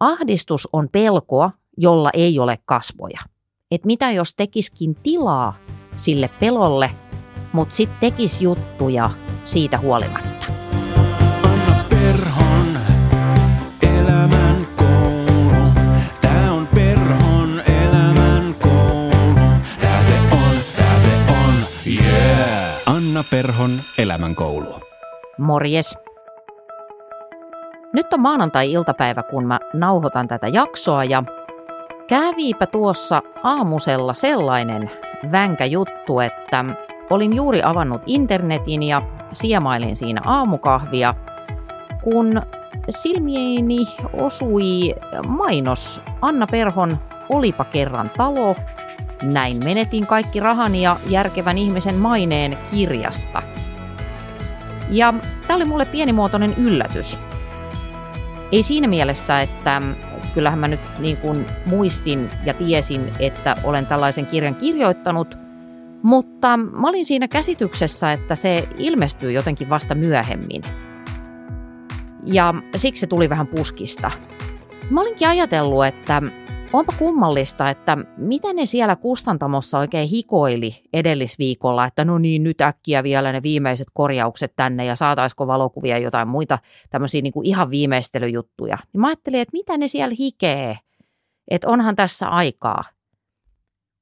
Ahdistus on pelkoa, jolla ei ole kasvoja. Et mitä jos tekiskin tilaa sille pelolle, mutta sitten tekis juttuja siitä huolimatta. Anna Perhon elämän koulu. Tää on Perhon elämän koulu. Tää se on, tää se on, yeah! Anna Perhon elämän koulu. Morjes. Nyt on maanantai-iltapäivä, kun mä nauhoitan tätä jaksoa ja käviipä tuossa aamusella sellainen vänkä juttu, että olin juuri avannut internetin ja siemailin siinä aamukahvia, kun silmiini osui mainos Anna Perhon Olipa kerran talo. Näin menetin kaikki rahani ja järkevän ihmisen maineen kirjasta. Ja tämä oli mulle pienimuotoinen yllätys. Ei siinä mielessä, että kyllähän mä nyt niin kuin muistin ja tiesin, että olen tällaisen kirjan kirjoittanut, mutta mä olin siinä käsityksessä, että se ilmestyy jotenkin vasta myöhemmin. Ja siksi se tuli vähän puskista. Mä olinkin ajatellut, että onpa kummallista, että mitä ne siellä kustantamossa oikein hikoili edellisviikolla, että no niin, nyt äkkiä vielä ne viimeiset korjaukset tänne ja saataisiko valokuvia jotain muita tämmöisiä niin ihan viimeistelyjuttuja. Niin mä ajattelin, että mitä ne siellä hikee, että onhan tässä aikaa.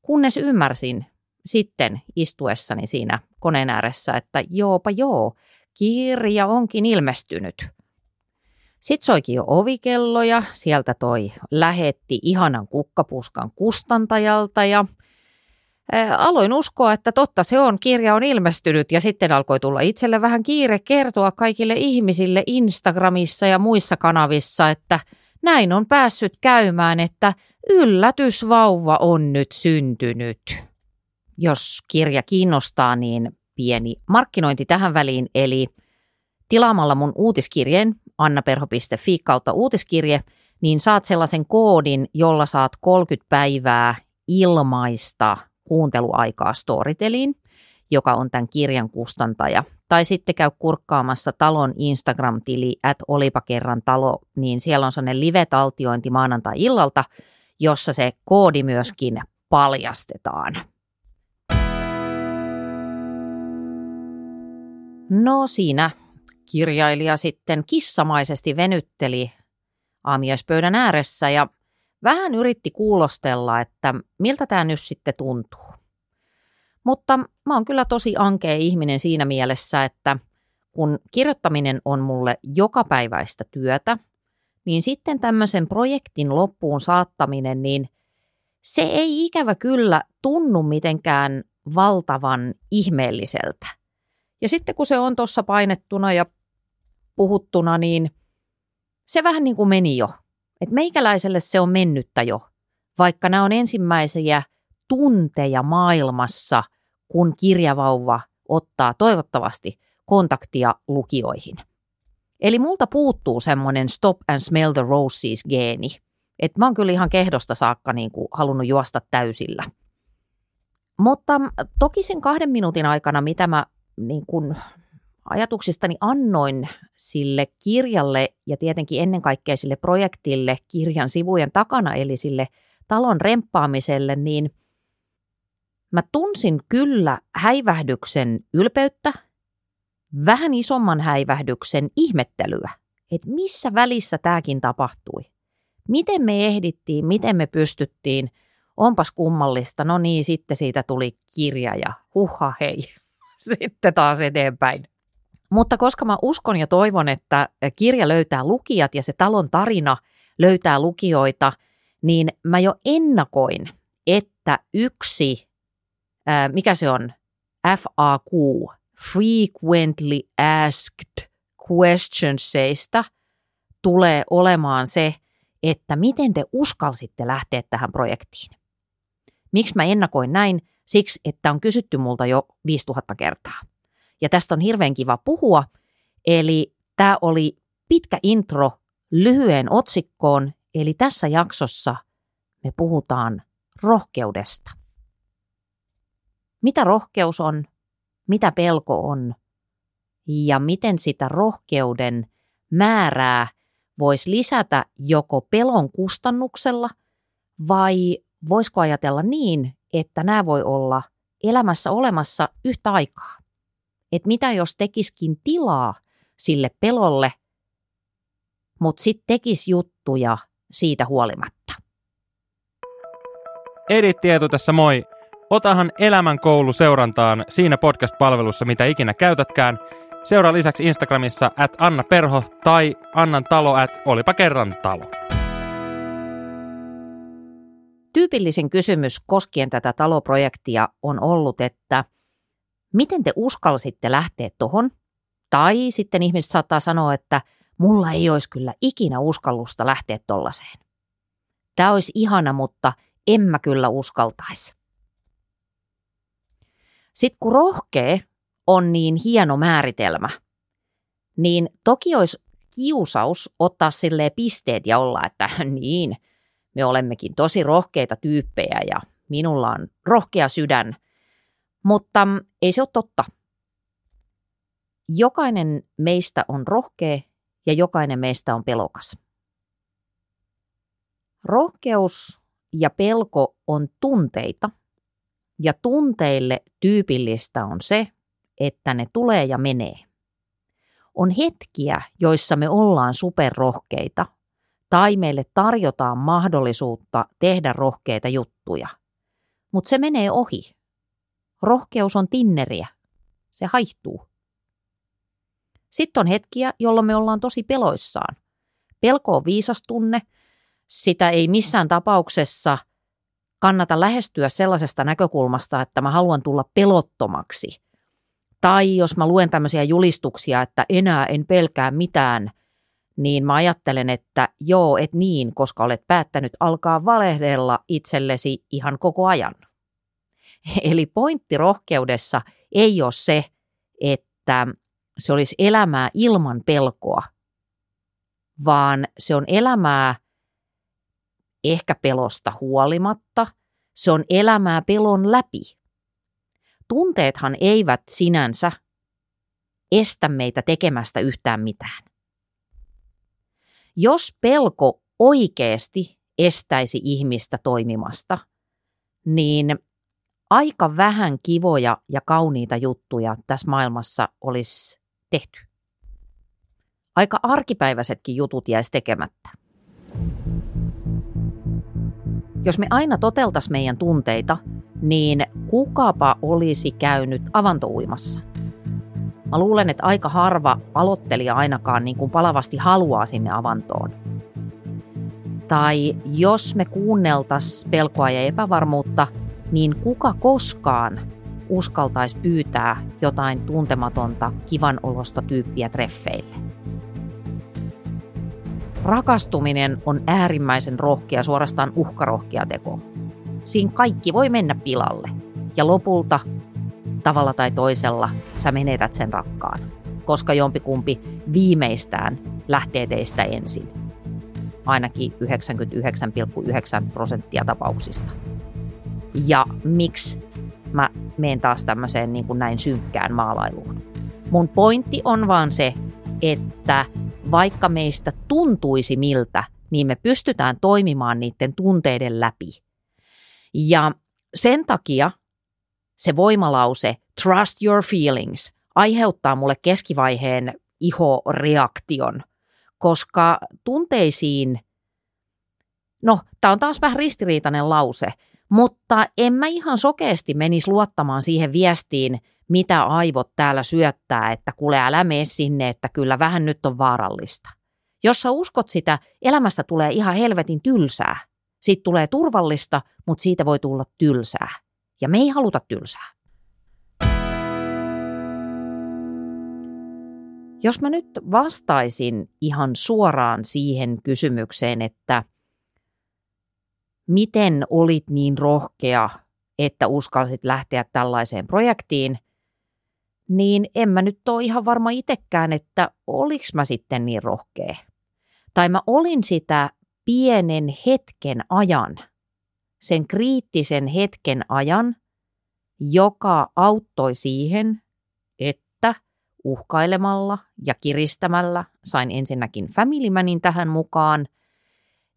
Kunnes ymmärsin sitten istuessani siinä koneen ääressä, että joopa joo, kirja onkin ilmestynyt – sitten soikin jo ovikello ja sieltä toi lähetti ihanan kukkapuskan kustantajalta ja aloin uskoa, että totta se on, kirja on ilmestynyt ja sitten alkoi tulla itselle vähän kiire kertoa kaikille ihmisille Instagramissa ja muissa kanavissa, että näin on päässyt käymään, että yllätysvauva on nyt syntynyt. Jos kirja kiinnostaa, niin pieni markkinointi tähän väliin, eli tilaamalla mun uutiskirjeen annaperho.fi kautta uutiskirje, niin saat sellaisen koodin, jolla saat 30 päivää ilmaista kuunteluaikaa Storyteliin, joka on tämän kirjan kustantaja. Tai sitten käy kurkkaamassa talon Instagram-tili, että olipa kerran talo, niin siellä on sellainen live-taltiointi maanantai-illalta, jossa se koodi myöskin paljastetaan. No siinä kirjailija sitten kissamaisesti venytteli aamiaispöydän ääressä ja vähän yritti kuulostella, että miltä tämä nyt sitten tuntuu. Mutta mä oon kyllä tosi ankea ihminen siinä mielessä, että kun kirjoittaminen on mulle jokapäiväistä työtä, niin sitten tämmöisen projektin loppuun saattaminen, niin se ei ikävä kyllä tunnu mitenkään valtavan ihmeelliseltä. Ja sitten kun se on tuossa painettuna ja puhuttuna, niin se vähän niin kuin meni jo. Et meikäläiselle se on mennyttä jo, vaikka nämä on ensimmäisiä tunteja maailmassa, kun kirjavauva ottaa toivottavasti kontaktia lukijoihin. Eli multa puuttuu semmoinen stop and smell the roses geeni. Et mä oon kyllä ihan kehdosta saakka niin kuin halunnut juosta täysillä. Mutta toki sen kahden minuutin aikana, mitä mä niin kuin ajatuksistani annoin sille kirjalle ja tietenkin ennen kaikkea sille projektille kirjan sivujen takana, eli sille talon remppaamiselle, niin mä tunsin kyllä häivähdyksen ylpeyttä, vähän isomman häivähdyksen ihmettelyä, että missä välissä tämäkin tapahtui. Miten me ehdittiin, miten me pystyttiin, onpas kummallista, no niin, sitten siitä tuli kirja ja huha hei, sitten taas eteenpäin. Mutta koska mä uskon ja toivon, että kirja löytää lukijat ja se talon tarina löytää lukijoita, niin mä jo ennakoin, että yksi, ää, mikä se on, FAQ, Frequently Asked Questionsseista, tulee olemaan se, että miten te uskalsitte lähteä tähän projektiin. Miksi mä ennakoin näin? Siksi, että on kysytty multa jo 5000 kertaa ja tästä on hirveän kiva puhua. Eli tämä oli pitkä intro lyhyen otsikkoon, eli tässä jaksossa me puhutaan rohkeudesta. Mitä rohkeus on, mitä pelko on ja miten sitä rohkeuden määrää voisi lisätä joko pelon kustannuksella vai voisiko ajatella niin, että nämä voi olla elämässä olemassa yhtä aikaa. Että mitä jos tekiskin tilaa sille pelolle, mutta sitten tekisi juttuja siitä huolimatta. Edit Tietu tässä moi. Otahan Elämän koulu seurantaan siinä podcast-palvelussa, mitä ikinä käytätkään. Seuraa lisäksi Instagramissa at Anna Perho tai Annan talo at Olipa kerran talo. Tyypillisin kysymys koskien tätä taloprojektia on ollut, että miten te uskalsitte lähteä tuohon? Tai sitten ihmiset saattaa sanoa, että mulla ei olisi kyllä ikinä uskallusta lähteä tollaiseen. Tämä olisi ihana, mutta en mä kyllä uskaltaisi. Sitten kun rohkea on niin hieno määritelmä, niin toki olisi kiusaus ottaa silleen pisteet ja olla, että niin, me olemmekin tosi rohkeita tyyppejä ja minulla on rohkea sydän. Mutta ei se ole totta. Jokainen meistä on rohkea ja jokainen meistä on pelokas. Rohkeus ja pelko on tunteita, ja tunteille tyypillistä on se, että ne tulee ja menee. On hetkiä, joissa me ollaan superrohkeita, tai meille tarjotaan mahdollisuutta tehdä rohkeita juttuja. Mutta se menee ohi. Rohkeus on tinneriä. Se haihtuu. Sitten on hetkiä, jolloin me ollaan tosi peloissaan. Pelko on viisas tunne. Sitä ei missään tapauksessa kannata lähestyä sellaisesta näkökulmasta, että mä haluan tulla pelottomaksi. Tai jos mä luen tämmöisiä julistuksia, että enää en pelkää mitään, niin mä ajattelen, että joo, et niin, koska olet päättänyt alkaa valehdella itsellesi ihan koko ajan. Eli pointti rohkeudessa ei ole se, että se olisi elämää ilman pelkoa, vaan se on elämää ehkä pelosta huolimatta, se on elämää pelon läpi. Tunteethan eivät sinänsä estä meitä tekemästä yhtään mitään. Jos pelko oikeasti estäisi ihmistä toimimasta, niin aika vähän kivoja ja kauniita juttuja tässä maailmassa olisi tehty. Aika arkipäiväisetkin jutut jäisi tekemättä. Jos me aina toteltaisiin meidän tunteita, niin kukapa olisi käynyt avantouimassa? Mä luulen, että aika harva aloittelija ainakaan niin kuin palavasti haluaa sinne avantoon. Tai jos me kuunneltaisiin pelkoa ja epävarmuutta, niin kuka koskaan uskaltaisi pyytää jotain tuntematonta kivan olosta tyyppiä treffeille. Rakastuminen on äärimmäisen rohkea, suorastaan uhkarohkea teko. Siinä kaikki voi mennä pilalle. Ja lopulta, tavalla tai toisella, sä menetät sen rakkaan. Koska jompikumpi viimeistään lähtee teistä ensin. Ainakin 99,9 prosenttia tapauksista. Ja miksi mä menen taas tämmöiseen niin kuin näin synkkään maalailuun. Mun pointti on vaan se, että vaikka meistä tuntuisi miltä, niin me pystytään toimimaan niiden tunteiden läpi. Ja sen takia se voimalause trust your feelings aiheuttaa mulle keskivaiheen ihoreaktion, koska tunteisiin, no tämä on taas vähän ristiriitainen lause, mutta en mä ihan sokeasti menisi luottamaan siihen viestiin, mitä aivot täällä syöttää, että kuule älä mene sinne, että kyllä vähän nyt on vaarallista. Jos sä uskot sitä, elämästä tulee ihan helvetin tylsää. Siitä tulee turvallista, mutta siitä voi tulla tylsää. Ja me ei haluta tylsää. Jos mä nyt vastaisin ihan suoraan siihen kysymykseen, että miten olit niin rohkea, että uskalsit lähteä tällaiseen projektiin, niin en mä nyt ole ihan varma itsekään, että oliks mä sitten niin rohkea. Tai mä olin sitä pienen hetken ajan, sen kriittisen hetken ajan, joka auttoi siihen, että uhkailemalla ja kiristämällä. Sain ensinnäkin Family Manin tähän mukaan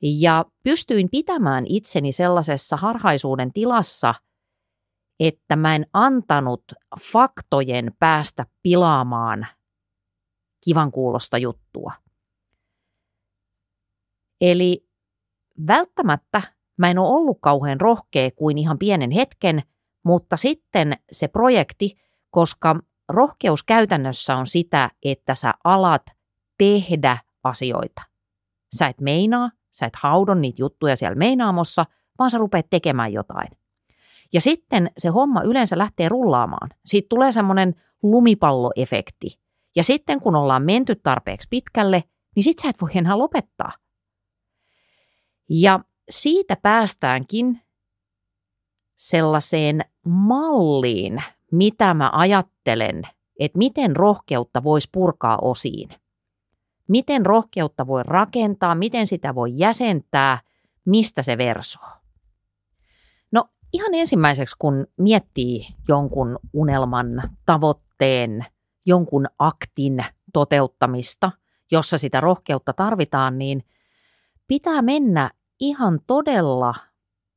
ja pystyin pitämään itseni sellaisessa harhaisuuden tilassa, että mä en antanut faktojen päästä pilaamaan kivan kuulosta juttua. Eli välttämättä mä en ole ollut kauhean rohkea kuin ihan pienen hetken, mutta sitten se projekti, koska rohkeus käytännössä on sitä, että sä alat tehdä asioita. Sä et meinaa, sä et haudon niitä juttuja siellä meinaamossa, vaan sä rupeat tekemään jotain. Ja sitten se homma yleensä lähtee rullaamaan. Siitä tulee semmoinen lumipalloefekti. Ja sitten kun ollaan menty tarpeeksi pitkälle, niin sit sä et voi enää lopettaa. Ja siitä päästäänkin sellaiseen malliin, mitä mä ajattelen, että miten rohkeutta voisi purkaa osiin. Miten rohkeutta voi rakentaa, miten sitä voi jäsentää, mistä se versoo. No ihan ensimmäiseksi, kun miettii jonkun unelman, tavoitteen, jonkun aktin toteuttamista, jossa sitä rohkeutta tarvitaan, niin pitää mennä ihan todella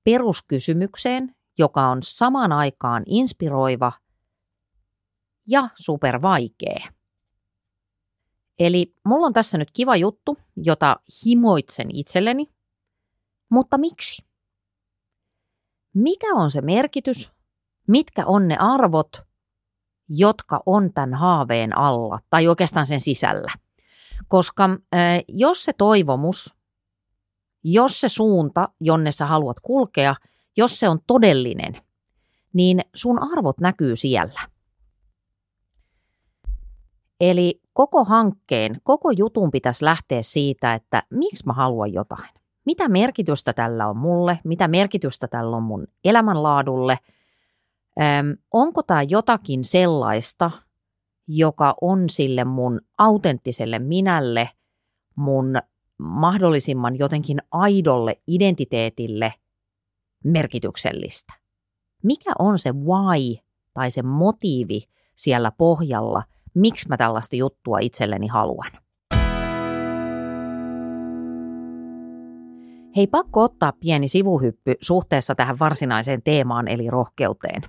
peruskysymykseen, joka on samaan aikaan inspiroiva ja supervaikea. Eli mulla on tässä nyt kiva juttu, jota himoitsen itselleni, mutta miksi? Mikä on se merkitys? Mitkä on ne arvot, jotka on tämän haaveen alla tai oikeastaan sen sisällä? Koska äh, jos se toivomus, jos se suunta, jonne sä haluat kulkea, jos se on todellinen, niin sun arvot näkyy siellä. Eli koko hankkeen, koko jutun pitäisi lähteä siitä, että miksi mä haluan jotain. Mitä merkitystä tällä on mulle, mitä merkitystä tällä on mun elämänlaadulle. Öm, onko tämä jotakin sellaista, joka on sille mun autenttiselle minälle, mun mahdollisimman jotenkin aidolle identiteetille merkityksellistä. Mikä on se why tai se motiivi siellä pohjalla, miksi mä tällaista juttua itselleni haluan? Hei, pakko ottaa pieni sivuhyppy suhteessa tähän varsinaiseen teemaan eli rohkeuteen.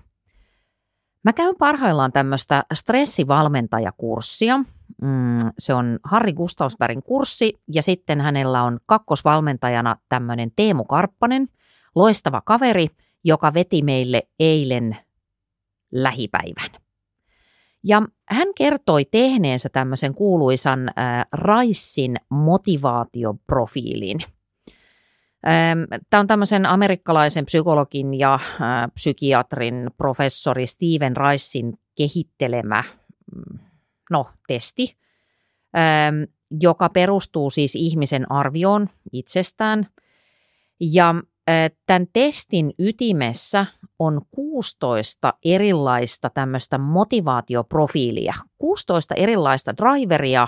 Mä käyn parhaillaan tämmöistä stressivalmentajakurssia. Mm, se on Harri Gustavsbergin kurssi ja sitten hänellä on kakkosvalmentajana tämmöinen Teemu Karppanen – loistava kaveri, joka veti meille eilen lähipäivän. Ja hän kertoi tehneensä tämmöisen kuuluisan äh, Raissin motivaatioprofiilin. Ähm, Tämä on tämmöisen amerikkalaisen psykologin ja äh, psykiatrin professori Steven Ricein kehittelemä mm, no, testi, joka perustuu siis ihmisen arvioon itsestään. Ja Tämän testin ytimessä on 16 erilaista tämmöistä motivaatioprofiilia, 16 erilaista driveria,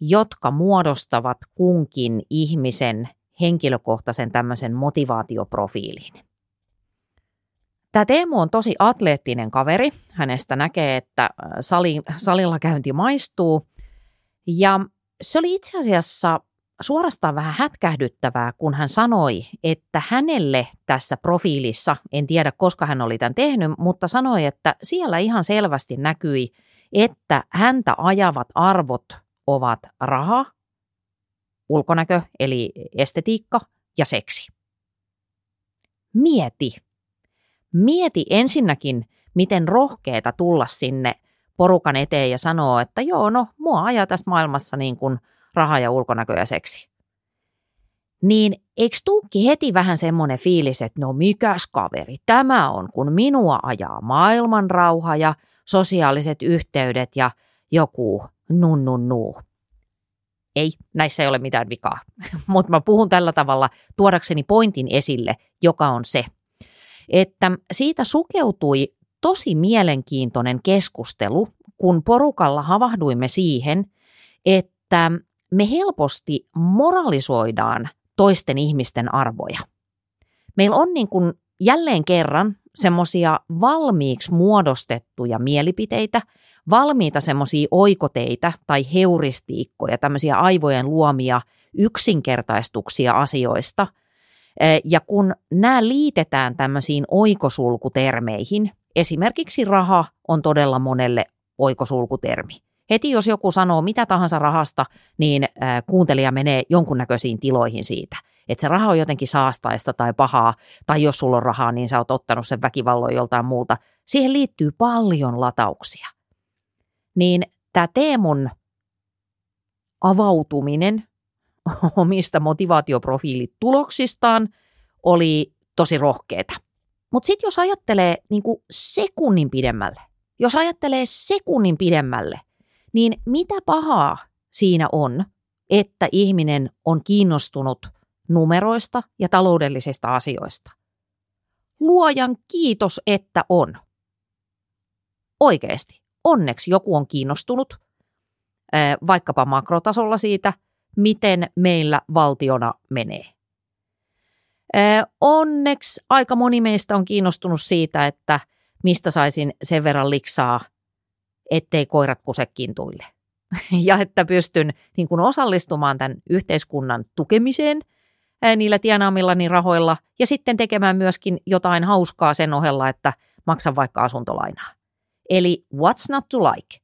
jotka muodostavat kunkin ihmisen henkilökohtaisen tämmöisen motivaatioprofiilin. Tämä Teemu on tosi atleettinen kaveri. Hänestä näkee, että sali, salilla käynti maistuu. Ja se oli itse asiassa suorastaan vähän hätkähdyttävää, kun hän sanoi, että hänelle tässä profiilissa, en tiedä koska hän oli tämän tehnyt, mutta sanoi, että siellä ihan selvästi näkyi, että häntä ajavat arvot ovat raha, ulkonäkö eli estetiikka ja seksi. Mieti. Mieti ensinnäkin, miten rohkeeta tulla sinne porukan eteen ja sanoa, että joo, no mua ajaa tässä maailmassa niin kuin – raha ja ulkonäkö ja seksi. Niin eikö tuukki heti vähän semmoinen fiilis, että no mikäs kaveri tämä on, kun minua ajaa maailman rauha ja sosiaaliset yhteydet ja joku nun nun nuu. Ei, näissä ei ole mitään vikaa, mutta mä puhun tällä tavalla tuodakseni pointin esille, joka on se, että siitä sukeutui tosi mielenkiintoinen keskustelu, kun porukalla havahduimme siihen, että me helposti moralisoidaan toisten ihmisten arvoja. Meillä on niin kuin jälleen kerran semmoisia valmiiksi muodostettuja mielipiteitä, valmiita semmoisia oikoteitä tai heuristiikkoja, tämmöisiä aivojen luomia yksinkertaistuksia asioista. Ja kun nämä liitetään tämmöisiin oikosulkutermeihin, esimerkiksi raha on todella monelle oikosulkutermi. Heti jos joku sanoo mitä tahansa rahasta, niin kuuntelija menee jonkunnäköisiin tiloihin siitä. Että se raha on jotenkin saastaista tai pahaa, tai jos sulla on rahaa, niin sä oot ottanut sen väkivalloin joltain muulta. Siihen liittyy paljon latauksia. Niin tämä Teemun avautuminen omista motivaatioprofiilituloksistaan oli tosi rohkeeta. Mutta sitten jos ajattelee niin sekunnin pidemmälle, jos ajattelee sekunnin pidemmälle, niin mitä pahaa siinä on, että ihminen on kiinnostunut numeroista ja taloudellisista asioista? Luojan kiitos, että on. Oikeasti, onneksi joku on kiinnostunut, vaikkapa makrotasolla siitä, miten meillä valtiona menee. Onneksi aika moni meistä on kiinnostunut siitä, että mistä saisin sen verran liksaa, ettei koirat kuse kintuille. Ja että pystyn niin kuin osallistumaan tämän yhteiskunnan tukemiseen niillä tienaamillani rahoilla ja sitten tekemään myöskin jotain hauskaa sen ohella, että maksan vaikka asuntolainaa. Eli what's not to like?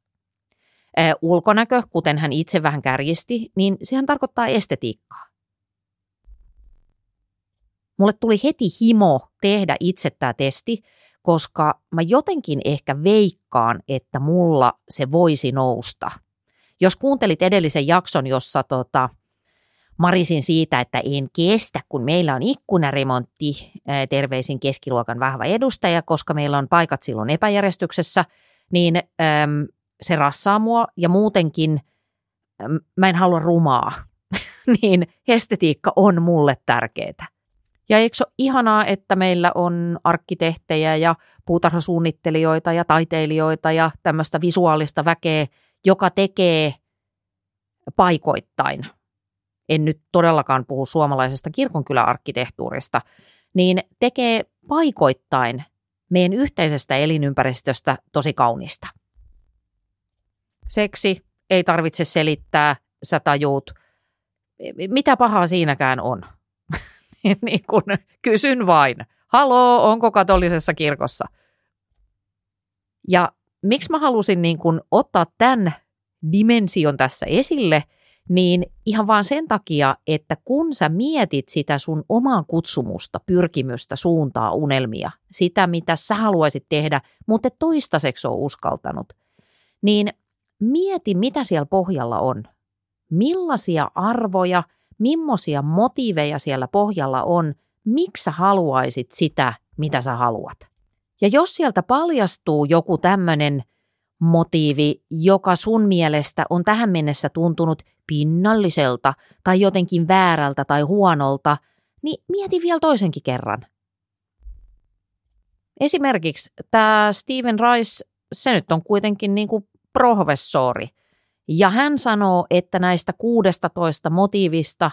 Ulkonäkö, kuten hän itse vähän kärjisti, niin sehän tarkoittaa estetiikkaa. Mulle tuli heti himo tehdä itse tämä testi, koska mä jotenkin ehkä veikkaan, että mulla se voisi nousta. Jos kuuntelit edellisen jakson, jossa tota, marisin siitä, että en kestä, kun meillä on ikkunaremontti, terveisin keskiluokan vahva edustaja, koska meillä on paikat silloin epäjärjestyksessä, niin äm, se rassaa mua ja muutenkin mä en halua rumaa, niin estetiikka on mulle tärkeää. Ja eikö ole ihanaa, että meillä on arkkitehtejä ja puutarhasuunnittelijoita ja taiteilijoita ja tämmöistä visuaalista väkeä, joka tekee paikoittain. En nyt todellakaan puhu suomalaisesta kirkonkyläarkkitehtuurista, niin tekee paikoittain meidän yhteisestä elinympäristöstä tosi kaunista. Seksi ei tarvitse selittää, sä tajuut, mitä pahaa siinäkään on. niin kun kysyn vain, haloo, onko katolisessa kirkossa? Ja miksi mä halusin niin kun ottaa tämän dimension tässä esille, niin ihan vaan sen takia, että kun sä mietit sitä sun omaa kutsumusta, pyrkimystä, suuntaa, unelmia, sitä mitä sä haluaisit tehdä, mutta toistaiseksi on uskaltanut, niin mieti mitä siellä pohjalla on. Millaisia arvoja – millaisia motiiveja siellä pohjalla on, miksi sä haluaisit sitä, mitä sä haluat. Ja jos sieltä paljastuu joku tämmöinen motiivi, joka sun mielestä on tähän mennessä tuntunut pinnalliselta tai jotenkin väärältä tai huonolta, niin mieti vielä toisenkin kerran. Esimerkiksi tämä Steven Rice, se nyt on kuitenkin niin kuin professori – ja hän sanoo, että näistä 16 motiivista,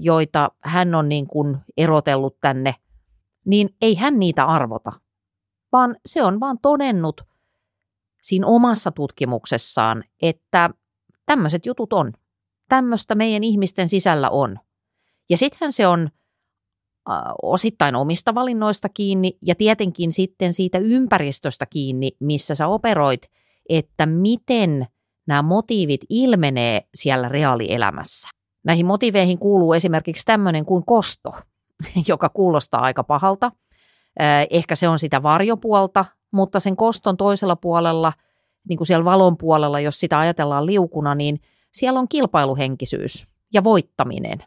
joita hän on niin kuin erotellut tänne, niin ei hän niitä arvota, vaan se on vaan todennut siinä omassa tutkimuksessaan, että tämmöiset jutut on. Tämmöistä meidän ihmisten sisällä on. Ja sittenhän se on osittain omista valinnoista kiinni ja tietenkin sitten siitä ympäristöstä kiinni, missä sä operoit, että miten nämä motiivit ilmenee siellä reaalielämässä. Näihin motiiveihin kuuluu esimerkiksi tämmöinen kuin kosto, joka kuulostaa aika pahalta. Ehkä se on sitä varjopuolta, mutta sen koston toisella puolella, niin kuin siellä valon puolella, jos sitä ajatellaan liukuna, niin siellä on kilpailuhenkisyys ja voittaminen.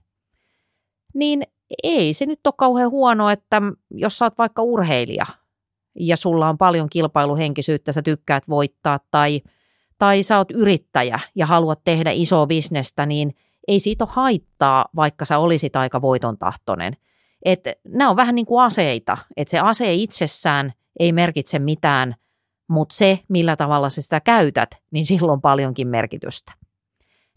Niin ei se nyt ole kauhean huono, että jos sä oot vaikka urheilija ja sulla on paljon kilpailuhenkisyyttä, sä tykkäät voittaa tai – tai sä oot yrittäjä ja haluat tehdä isoa bisnestä, niin ei siitä ole haittaa, vaikka sä olisit aika voitontahtoinen. Et nämä on vähän niin kuin aseita, että se ase itsessään ei merkitse mitään, mutta se, millä tavalla sä sitä käytät, niin silloin on paljonkin merkitystä.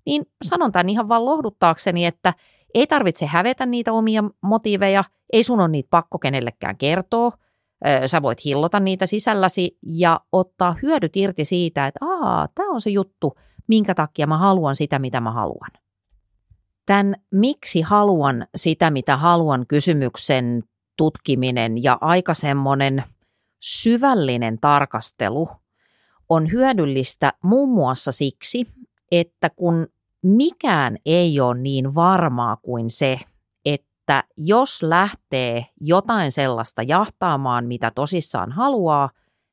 Niin sanon tämän ihan vaan lohduttaakseni, että ei tarvitse hävetä niitä omia motiiveja, ei sun ole niitä pakko kenellekään kertoa, Sä voit hillota niitä sisälläsi ja ottaa hyödyt irti siitä, että aa, tämä on se juttu, minkä takia mä haluan sitä, mitä mä haluan. Tämän miksi haluan sitä, mitä haluan kysymyksen tutkiminen ja aika semmoinen syvällinen tarkastelu on hyödyllistä muun muassa siksi, että kun mikään ei ole niin varmaa kuin se, että jos lähtee jotain sellaista jahtaamaan, mitä tosissaan haluaa,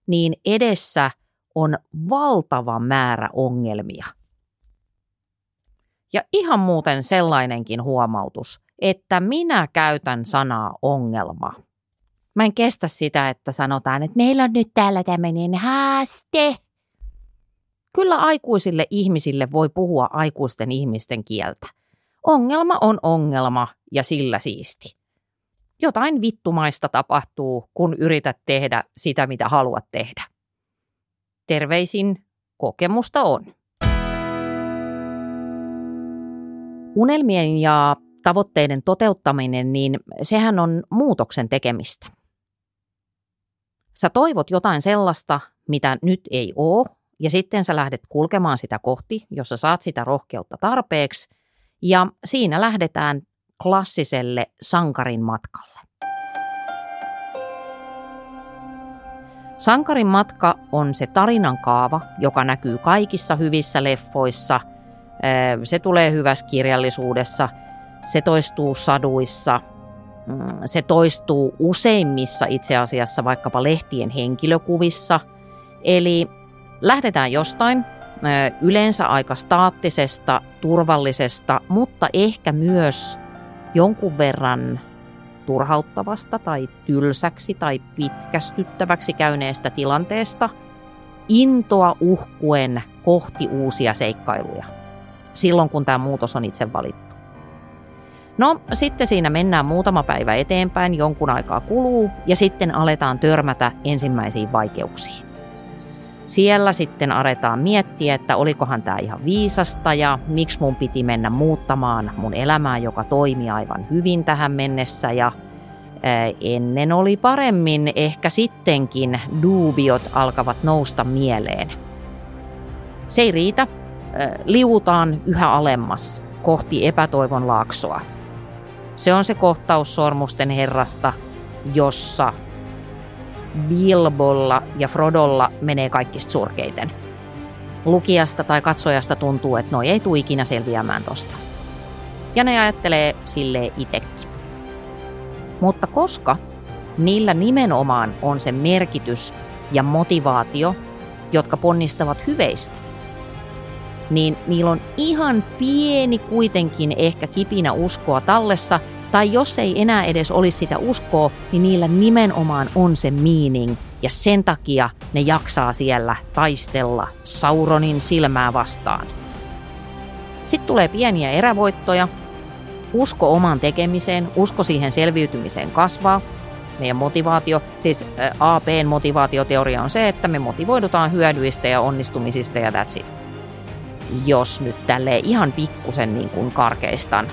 niin edessä on valtava määrä ongelmia. Ja ihan muuten sellainenkin huomautus, että minä käytän sanaa ongelma. Mä en kestä sitä, että sanotaan, että meillä on nyt täällä tämmöinen haaste. Kyllä aikuisille ihmisille voi puhua aikuisten ihmisten kieltä. Ongelma on ongelma ja sillä siisti. Jotain vittumaista tapahtuu, kun yrität tehdä sitä, mitä haluat tehdä. Terveisin kokemusta on. Unelmien ja tavoitteiden toteuttaminen, niin sehän on muutoksen tekemistä. Sä toivot jotain sellaista, mitä nyt ei ole, ja sitten sä lähdet kulkemaan sitä kohti, jossa saat sitä rohkeutta tarpeeksi, ja siinä lähdetään klassiselle sankarin matkalle. Sankarin matka on se tarinan kaava, joka näkyy kaikissa hyvissä leffoissa. Se tulee hyvässä kirjallisuudessa, se toistuu saduissa, mm, se toistuu useimmissa itse asiassa vaikkapa lehtien henkilökuvissa. Eli lähdetään jostain yleensä aika staattisesta, turvallisesta, mutta ehkä myös jonkun verran turhauttavasta tai tylsäksi tai pitkästyttäväksi käyneestä tilanteesta intoa uhkuen kohti uusia seikkailuja, silloin kun tämä muutos on itse valittu. No sitten siinä mennään muutama päivä eteenpäin, jonkun aikaa kuluu ja sitten aletaan törmätä ensimmäisiin vaikeuksiin. Siellä sitten aretaan miettiä, että olikohan tämä ihan viisasta ja miksi mun piti mennä muuttamaan mun elämää, joka toimi aivan hyvin tähän mennessä ja ennen oli paremmin, ehkä sittenkin duubiot alkavat nousta mieleen. Se ei riitä, liutaan yhä alemmas kohti epätoivon laaksoa. Se on se kohtaus Sormusten herrasta, jossa Bilbolla ja Frodolla menee kaikista surkeiten. Lukijasta tai katsojasta tuntuu, että noi ei tule ikinä selviämään tosta. Ja ne ajattelee sille itsekin. Mutta koska niillä nimenomaan on se merkitys ja motivaatio, jotka ponnistavat hyveistä, niin niillä on ihan pieni kuitenkin ehkä kipinä uskoa tallessa – tai jos ei enää edes olisi sitä uskoa, niin niillä nimenomaan on se meaning. Ja sen takia ne jaksaa siellä taistella Sauronin silmää vastaan. Sitten tulee pieniä erävoittoja. Usko omaan tekemiseen, usko siihen selviytymiseen kasvaa. Meidän motivaatio, siis APn motivaatioteoria on se, että me motivoidutaan hyödyistä ja onnistumisista ja that's it. Jos nyt tälle ihan pikkusen niin kuin karkeistan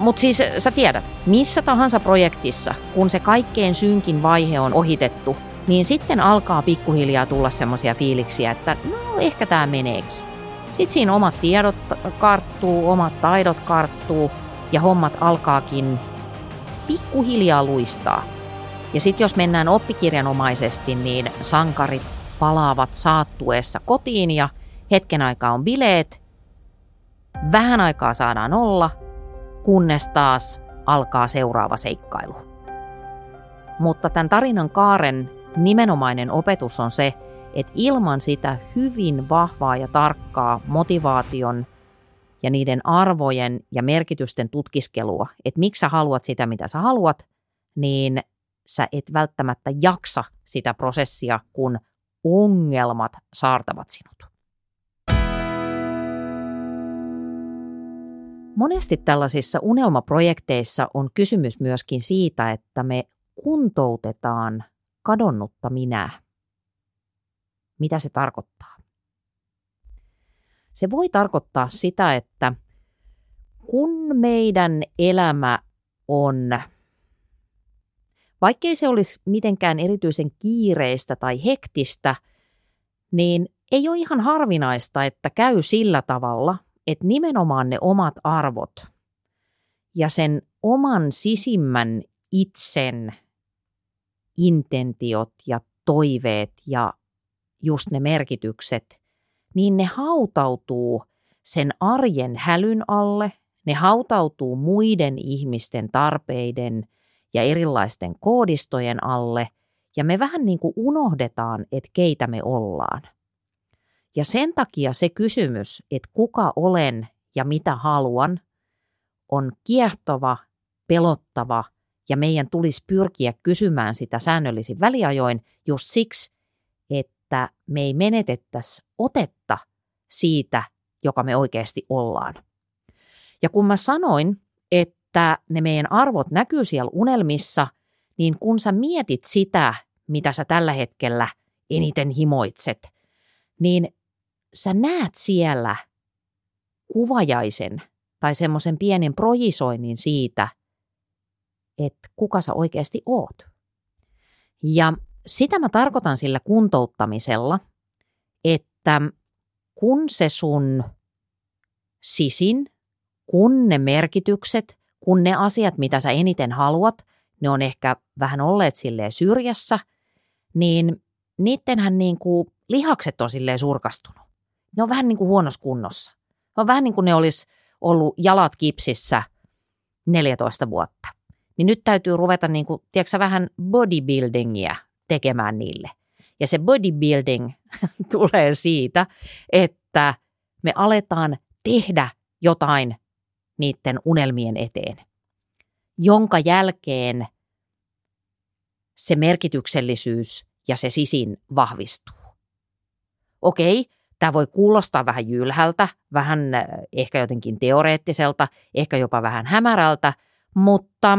mutta siis sä tiedät, missä tahansa projektissa, kun se kaikkein synkin vaihe on ohitettu, niin sitten alkaa pikkuhiljaa tulla semmoisia fiiliksiä, että no ehkä tämä meneekin. Sitten siinä omat tiedot karttuu, omat taidot karttuu ja hommat alkaakin pikkuhiljaa luistaa. Ja sitten jos mennään oppikirjanomaisesti, niin sankarit palaavat saattuessa kotiin ja hetken aikaa on bileet, vähän aikaa saadaan olla kunnes taas alkaa seuraava seikkailu. Mutta tämän tarinan kaaren nimenomainen opetus on se, että ilman sitä hyvin vahvaa ja tarkkaa motivaation ja niiden arvojen ja merkitysten tutkiskelua, että miksi sä haluat sitä, mitä sä haluat, niin sä et välttämättä jaksa sitä prosessia, kun ongelmat saartavat sinut. Monesti tällaisissa unelmaprojekteissa on kysymys myöskin siitä, että me kuntoutetaan kadonnutta minää. Mitä se tarkoittaa? Se voi tarkoittaa sitä, että kun meidän elämä on vaikkei se olisi mitenkään erityisen kiireistä tai hektistä, niin ei ole ihan harvinaista, että käy sillä tavalla, että nimenomaan ne omat arvot ja sen oman sisimmän itsen intentiot ja toiveet ja just ne merkitykset, niin ne hautautuu sen arjen hälyn alle, ne hautautuu muiden ihmisten tarpeiden ja erilaisten koodistojen alle, ja me vähän niin kuin unohdetaan, että keitä me ollaan. Ja sen takia se kysymys, että kuka olen ja mitä haluan, on kiehtova, pelottava ja meidän tulisi pyrkiä kysymään sitä säännöllisin väliajoin just siksi, että me ei menetettäisi otetta siitä, joka me oikeasti ollaan. Ja kun mä sanoin, että ne meidän arvot näkyy siellä unelmissa, niin kun sä mietit sitä, mitä sä tällä hetkellä eniten himoitset, niin sä näet siellä kuvajaisen tai semmoisen pienen projisoinnin siitä, että kuka sä oikeasti oot. Ja sitä mä tarkoitan sillä kuntouttamisella, että kun se sun sisin, kun ne merkitykset, kun ne asiat, mitä sä eniten haluat, ne on ehkä vähän olleet silleen syrjässä, niin niittenhän niin kuin lihakset on silleen surkastunut. Ne on vähän niin kuin huonossa kunnossa. On vähän niin kuin ne olisi ollut jalat kipsissä 14 vuotta. Niin nyt täytyy ruveta niin kuin, tiedätkö, vähän bodybuildingia tekemään niille. Ja se bodybuilding tulee siitä, että me aletaan tehdä jotain niiden unelmien eteen, jonka jälkeen se merkityksellisyys ja se sisin vahvistuu. Okei, tämä voi kuulostaa vähän jylhältä, vähän äh, ehkä jotenkin teoreettiselta, ehkä jopa vähän hämärältä, mutta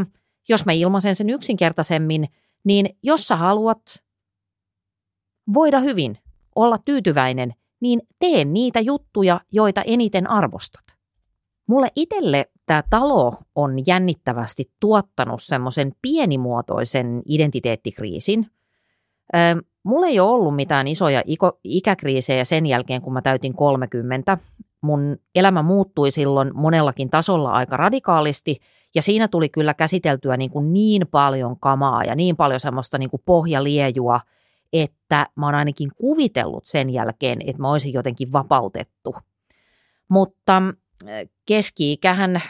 jos mä ilmaisen sen yksinkertaisemmin, niin jos sä haluat voida hyvin, olla tyytyväinen, niin tee niitä juttuja, joita eniten arvostat. Mulle itselle tämä talo on jännittävästi tuottanut semmoisen pienimuotoisen identiteettikriisin. Mulla ei ole ollut mitään isoja ikäkriisejä sen jälkeen, kun mä täytin 30. Mun elämä muuttui silloin monellakin tasolla aika radikaalisti – ja siinä tuli kyllä käsiteltyä niin, kuin niin paljon kamaa ja niin paljon semmoista niin kuin pohjaliejua, että mä oon ainakin kuvitellut sen jälkeen, että mä olisin jotenkin vapautettu. Mutta äh, keski-ikähän,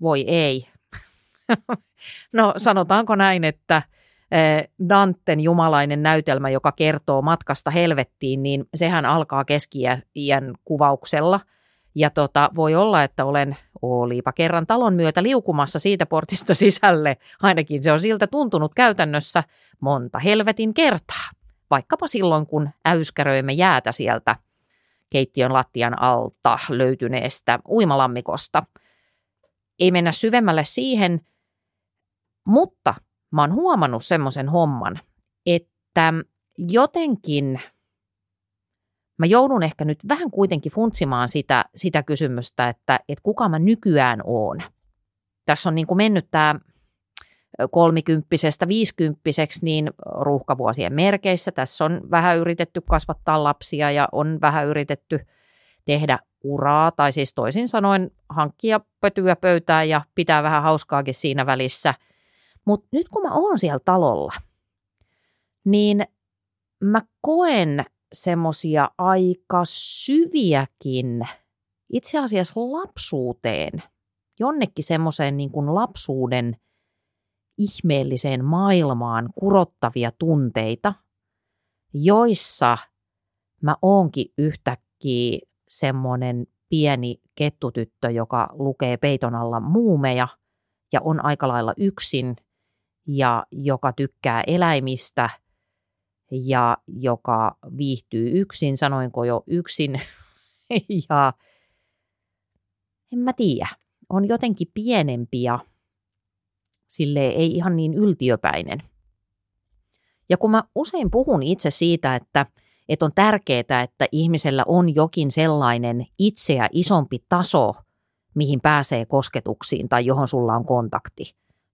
voi ei. no sanotaanko näin, että Danten jumalainen näytelmä, joka kertoo matkasta helvettiin, niin sehän alkaa keski-iän kuvauksella – ja tota, voi olla, että olen olipa kerran talon myötä liukumassa siitä portista sisälle. Ainakin se on siltä tuntunut käytännössä monta helvetin kertaa. Vaikkapa silloin, kun äyskäröimme jäätä sieltä keittiön lattian alta löytyneestä uimalammikosta. Ei mennä syvemmälle siihen, mutta mä oon huomannut semmoisen homman, että jotenkin – mä joudun ehkä nyt vähän kuitenkin funtsimaan sitä, sitä kysymystä, että, että kuka mä nykyään oon. Tässä on niin kuin mennyt tämä kolmikymppisestä viisikymppiseksi niin ruuhkavuosien merkeissä. Tässä on vähän yritetty kasvattaa lapsia ja on vähän yritetty tehdä uraa, tai siis toisin sanoen hankkia pötyä pöytään ja pitää vähän hauskaakin siinä välissä. Mutta nyt kun mä oon siellä talolla, niin mä koen semmoisia aika syviäkin itse asiassa lapsuuteen, jonnekin semmoiseen niin kuin lapsuuden ihmeelliseen maailmaan kurottavia tunteita, joissa mä oonkin yhtäkkiä semmoinen pieni kettutyttö, joka lukee peiton alla muumeja ja on aika lailla yksin ja joka tykkää eläimistä – ja joka viihtyy yksin, sanoinko jo yksin. ja en mä tiedä, on jotenkin pienempi ja sille ei ihan niin yltiöpäinen. Ja kun mä usein puhun itse siitä, että, että on tärkeää, että ihmisellä on jokin sellainen itseä isompi taso, mihin pääsee kosketuksiin tai johon sulla on kontakti.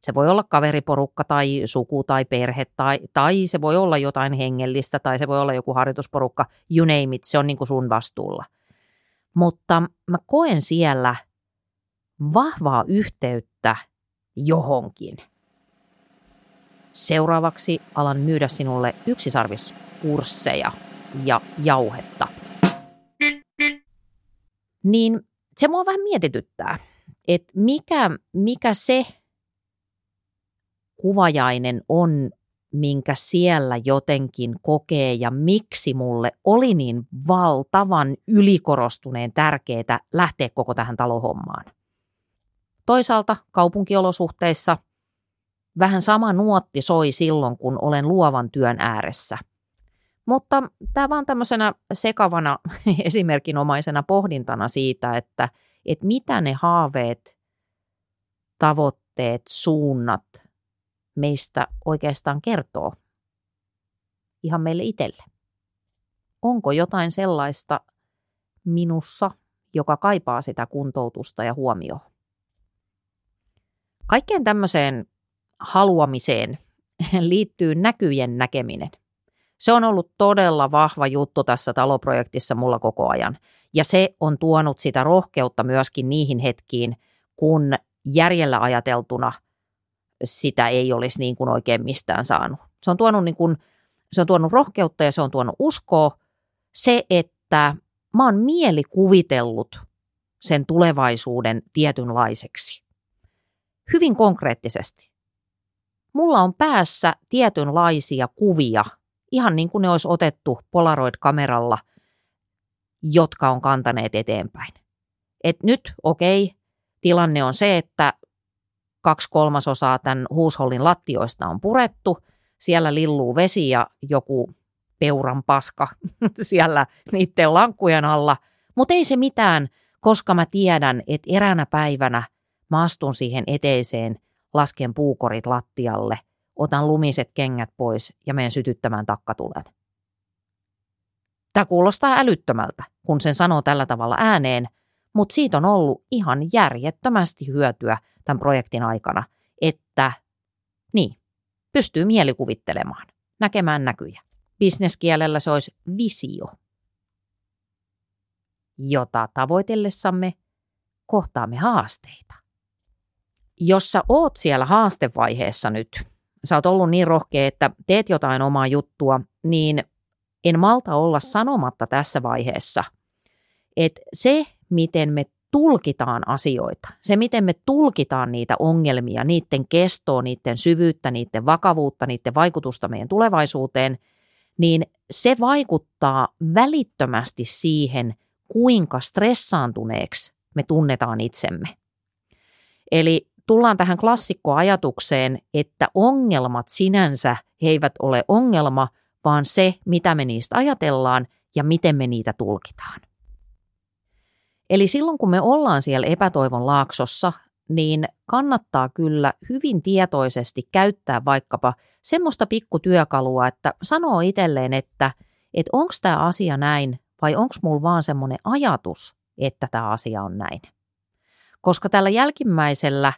Se voi olla kaveriporukka tai suku tai perhe tai, tai se voi olla jotain hengellistä tai se voi olla joku harjoitusporukka, you name it, se on niin kuin sun vastuulla. Mutta mä koen siellä vahvaa yhteyttä johonkin. Seuraavaksi alan myydä sinulle yksisarviskursseja ja jauhetta. Niin se mua vähän mietityttää, että mikä, mikä se kuvajainen on, minkä siellä jotenkin kokee ja miksi mulle oli niin valtavan ylikorostuneen tärkeää lähteä koko tähän talohommaan. Toisaalta kaupunkiolosuhteissa vähän sama nuotti soi silloin, kun olen luovan työn ääressä. Mutta tämä vaan tämmöisenä sekavana esimerkinomaisena pohdintana siitä, että, että mitä ne haaveet, tavoitteet, suunnat meistä oikeastaan kertoo ihan meille itselle. Onko jotain sellaista minussa, joka kaipaa sitä kuntoutusta ja huomioon? Kaikkeen tämmöiseen haluamiseen liittyy näkyjen näkeminen. Se on ollut todella vahva juttu tässä taloprojektissa mulla koko ajan. Ja se on tuonut sitä rohkeutta myöskin niihin hetkiin, kun järjellä ajateltuna sitä ei olisi niin kuin oikein mistään saanut. Se on tuonut, niin kuin, se on tuonut rohkeutta ja se on tuonut uskoa. Se, että mä oon mielikuvitellut sen tulevaisuuden tietynlaiseksi hyvin konkreettisesti. Mulla on päässä tietynlaisia kuvia, ihan niin kuin ne olisi otettu Polaroid-kameralla, jotka on kantaneet eteenpäin. Et nyt, okei, okay, tilanne on se, että kaksi kolmasosaa tämän huushollin lattioista on purettu, siellä lilluu vesi ja joku peuran paska siellä niiden lankkujen alla, mutta ei se mitään, koska mä tiedän, että eräänä päivänä Mä astun siihen eteiseen, lasken puukorit lattialle, otan lumiset kengät pois ja menen sytyttämään takkatulen. Tämä kuulostaa älyttömältä, kun sen sanoo tällä tavalla ääneen, mutta siitä on ollut ihan järjettömästi hyötyä tämän projektin aikana, että niin, pystyy mielikuvittelemaan, näkemään näkyjä. Bisneskielellä se olisi visio, jota tavoitellessamme kohtaamme haasteita jos sä oot siellä haastevaiheessa nyt, sä oot ollut niin rohkea, että teet jotain omaa juttua, niin en malta olla sanomatta tässä vaiheessa, että se, miten me tulkitaan asioita, se, miten me tulkitaan niitä ongelmia, niiden kestoa, niiden syvyyttä, niiden vakavuutta, niiden vaikutusta meidän tulevaisuuteen, niin se vaikuttaa välittömästi siihen, kuinka stressaantuneeksi me tunnetaan itsemme. Eli tullaan tähän klassikkoajatukseen, että ongelmat sinänsä eivät ole ongelma, vaan se, mitä me niistä ajatellaan ja miten me niitä tulkitaan. Eli silloin, kun me ollaan siellä epätoivon laaksossa, niin kannattaa kyllä hyvin tietoisesti käyttää vaikkapa semmoista pikkutyökalua, että sanoo itselleen, että, että onko tämä asia näin vai onko mulla vaan semmoinen ajatus, että tämä asia on näin. Koska tällä jälkimmäisellä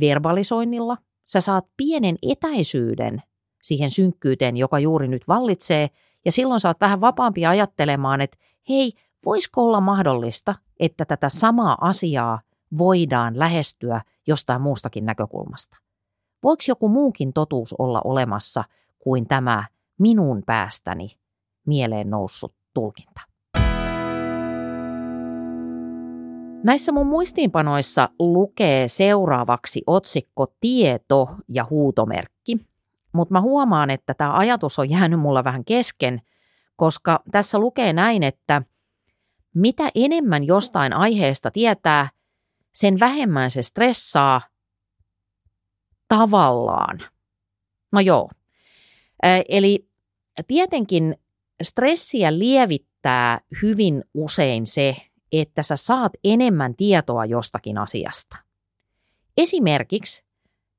verbalisoinnilla sä saat pienen etäisyyden siihen synkkyyteen, joka juuri nyt vallitsee, ja silloin saat vähän vapaampi ajattelemaan, että hei, voisiko olla mahdollista, että tätä samaa asiaa voidaan lähestyä jostain muustakin näkökulmasta? Voiko joku muukin totuus olla olemassa kuin tämä minun päästäni mieleen noussut tulkinta? Näissä mun muistiinpanoissa lukee seuraavaksi otsikko tieto ja huutomerkki, mutta mä huomaan, että tämä ajatus on jäänyt mulla vähän kesken, koska tässä lukee näin, että mitä enemmän jostain aiheesta tietää, sen vähemmän se stressaa tavallaan. No joo. Eli tietenkin stressiä lievittää hyvin usein se, että sä saat enemmän tietoa jostakin asiasta. Esimerkiksi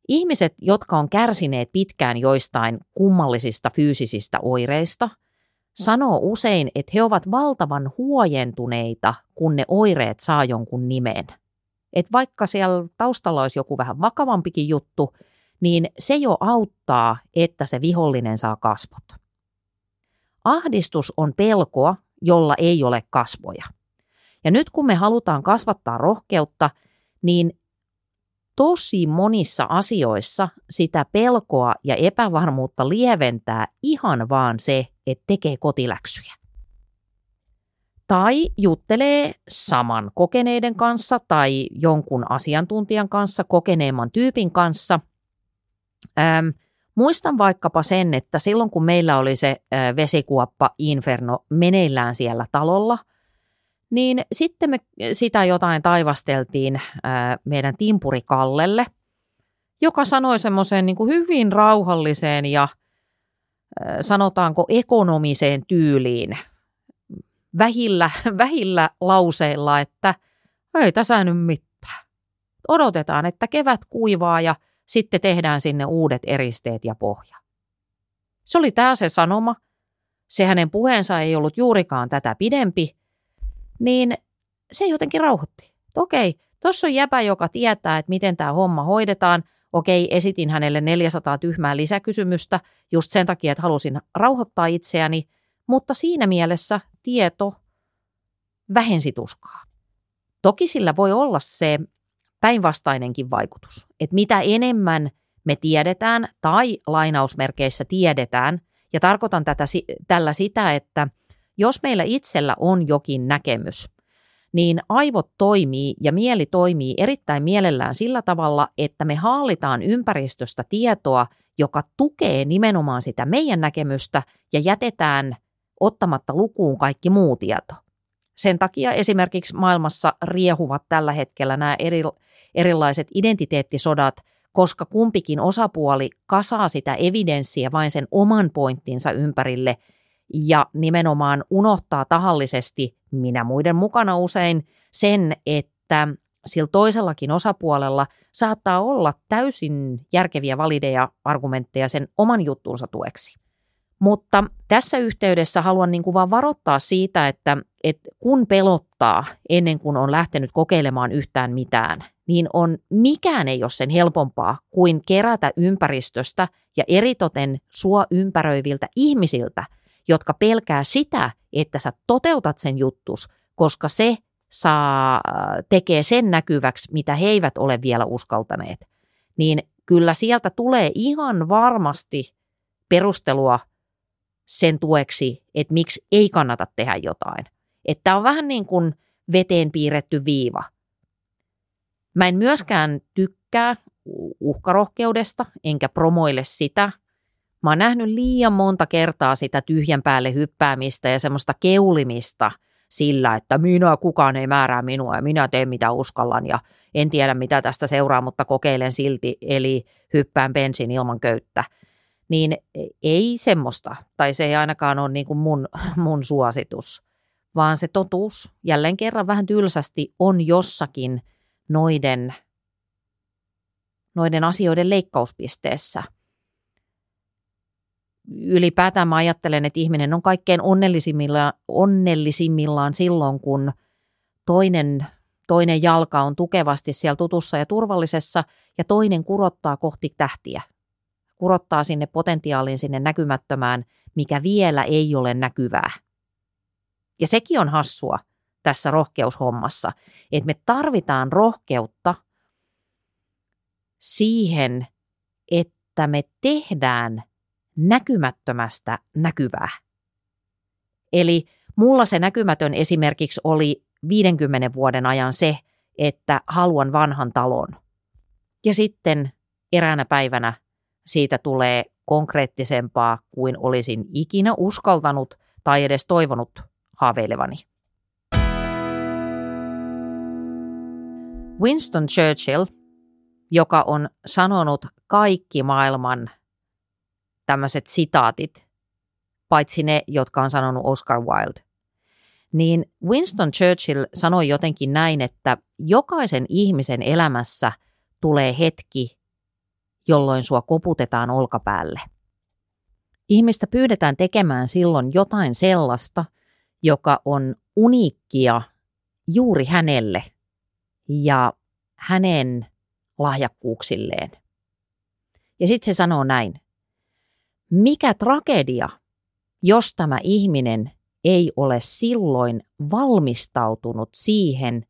ihmiset, jotka on kärsineet pitkään joistain kummallisista fyysisistä oireista, sanoo usein, että he ovat valtavan huojentuneita, kun ne oireet saa jonkun nimen. että vaikka siellä taustalla olisi joku vähän vakavampikin juttu, niin se jo auttaa, että se vihollinen saa kasvot. Ahdistus on pelkoa, jolla ei ole kasvoja. Ja nyt kun me halutaan kasvattaa rohkeutta, niin tosi monissa asioissa sitä pelkoa ja epävarmuutta lieventää ihan vaan se, että tekee kotiläksyjä. Tai juttelee saman kokeneiden kanssa tai jonkun asiantuntijan kanssa, kokeneemman tyypin kanssa. Ähm, muistan vaikkapa sen, että silloin kun meillä oli se äh, vesikuoppa Inferno meneillään siellä talolla – niin sitten me sitä jotain taivasteltiin ää, meidän timpuri Kallelle, joka sanoi semmoiseen niin hyvin rauhalliseen ja sanotaanko ekonomiseen tyyliin, vähillä, vähillä lauseilla, että ei tässä nyt mitään. Odotetaan, että kevät kuivaa ja sitten tehdään sinne uudet eristeet ja pohja. Se oli tämä se sanoma. Se hänen puheensa ei ollut juurikaan tätä pidempi, niin se jotenkin rauhoitti. Okei, tuossa on jäpä, joka tietää, että miten tämä homma hoidetaan. Okei, esitin hänelle 400 tyhmää lisäkysymystä just sen takia, että halusin rauhoittaa itseäni, mutta siinä mielessä tieto vähensi tuskaa. Toki sillä voi olla se päinvastainenkin vaikutus, että mitä enemmän me tiedetään tai lainausmerkeissä tiedetään, ja tarkoitan tätä, tällä sitä, että – jos meillä itsellä on jokin näkemys, niin aivot toimii ja mieli toimii erittäin mielellään sillä tavalla, että me haalitaan ympäristöstä tietoa, joka tukee nimenomaan sitä meidän näkemystä ja jätetään ottamatta lukuun kaikki muu tieto. Sen takia esimerkiksi maailmassa riehuvat tällä hetkellä nämä eri, erilaiset identiteettisodat, koska kumpikin osapuoli kasaa sitä evidenssiä vain sen oman pointtinsa ympärille – ja nimenomaan unohtaa tahallisesti, minä muiden mukana usein, sen, että sillä toisellakin osapuolella saattaa olla täysin järkeviä valideja argumentteja sen oman juttuunsa tueksi. Mutta tässä yhteydessä haluan niin kuin vaan varoittaa siitä, että, että kun pelottaa ennen kuin on lähtenyt kokeilemaan yhtään mitään, niin on mikään ei ole sen helpompaa kuin kerätä ympäristöstä ja eritoten sua ympäröiviltä ihmisiltä – jotka pelkää sitä, että sä toteutat sen juttus, koska se saa, tekee sen näkyväksi, mitä he eivät ole vielä uskaltaneet. Niin kyllä sieltä tulee ihan varmasti perustelua sen tueksi, että miksi ei kannata tehdä jotain. Että on vähän niin kuin veteen piirretty viiva. Mä en myöskään tykkää uhkarohkeudesta, enkä promoile sitä, Mä oon nähnyt liian monta kertaa sitä tyhjän päälle hyppäämistä ja semmoista keulimista sillä, että minä kukaan ei määrää minua ja minä teen mitä uskallan ja en tiedä mitä tästä seuraa, mutta kokeilen silti, eli hyppään bensin ilman köyttä. Niin ei semmoista, tai se ei ainakaan ole niin kuin mun, mun suositus, vaan se totuus, jälleen kerran vähän tylsästi, on jossakin noiden, noiden asioiden leikkauspisteessä – ylipäätään mä ajattelen, että ihminen on kaikkein onnellisimmillaan, onnellisimmillaan silloin, kun toinen, toinen jalka on tukevasti siellä tutussa ja turvallisessa ja toinen kurottaa kohti tähtiä. Kurottaa sinne potentiaaliin, sinne näkymättömään, mikä vielä ei ole näkyvää. Ja sekin on hassua tässä rohkeushommassa, että me tarvitaan rohkeutta siihen, että me tehdään näkymättömästä näkyvää. Eli mulla se näkymätön esimerkiksi oli 50 vuoden ajan se, että haluan vanhan talon. Ja sitten eräänä päivänä siitä tulee konkreettisempaa kuin olisin ikinä uskaltanut tai edes toivonut haaveilevani. Winston Churchill, joka on sanonut kaikki maailman tämmöiset sitaatit, paitsi ne, jotka on sanonut Oscar Wilde. Niin Winston Churchill sanoi jotenkin näin, että jokaisen ihmisen elämässä tulee hetki, jolloin sua koputetaan olkapäälle. Ihmistä pyydetään tekemään silloin jotain sellaista, joka on uniikkia juuri hänelle. Ja hänen lahjakkuuksilleen. Ja sitten se sanoo näin. Mikä tragedia, jos tämä ihminen ei ole silloin valmistautunut siihen,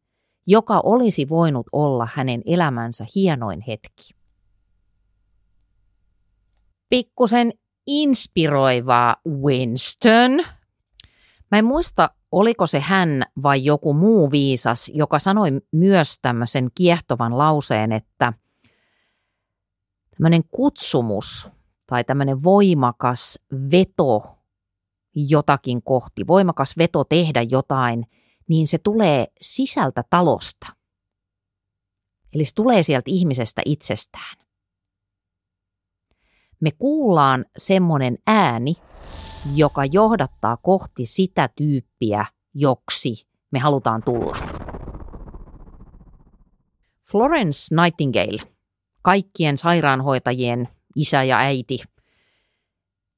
joka olisi voinut olla hänen elämänsä hienoin hetki. Pikkusen inspiroivaa Winston. Mä en muista, oliko se hän vai joku muu viisas, joka sanoi myös tämmöisen kiehtovan lauseen, että tämmöinen kutsumus tai tämmöinen voimakas veto jotakin kohti, voimakas veto tehdä jotain, niin se tulee sisältä talosta. Eli se tulee sieltä ihmisestä itsestään. Me kuullaan semmoinen ääni, joka johdattaa kohti sitä tyyppiä, joksi me halutaan tulla. Florence Nightingale, kaikkien sairaanhoitajien isä ja äiti,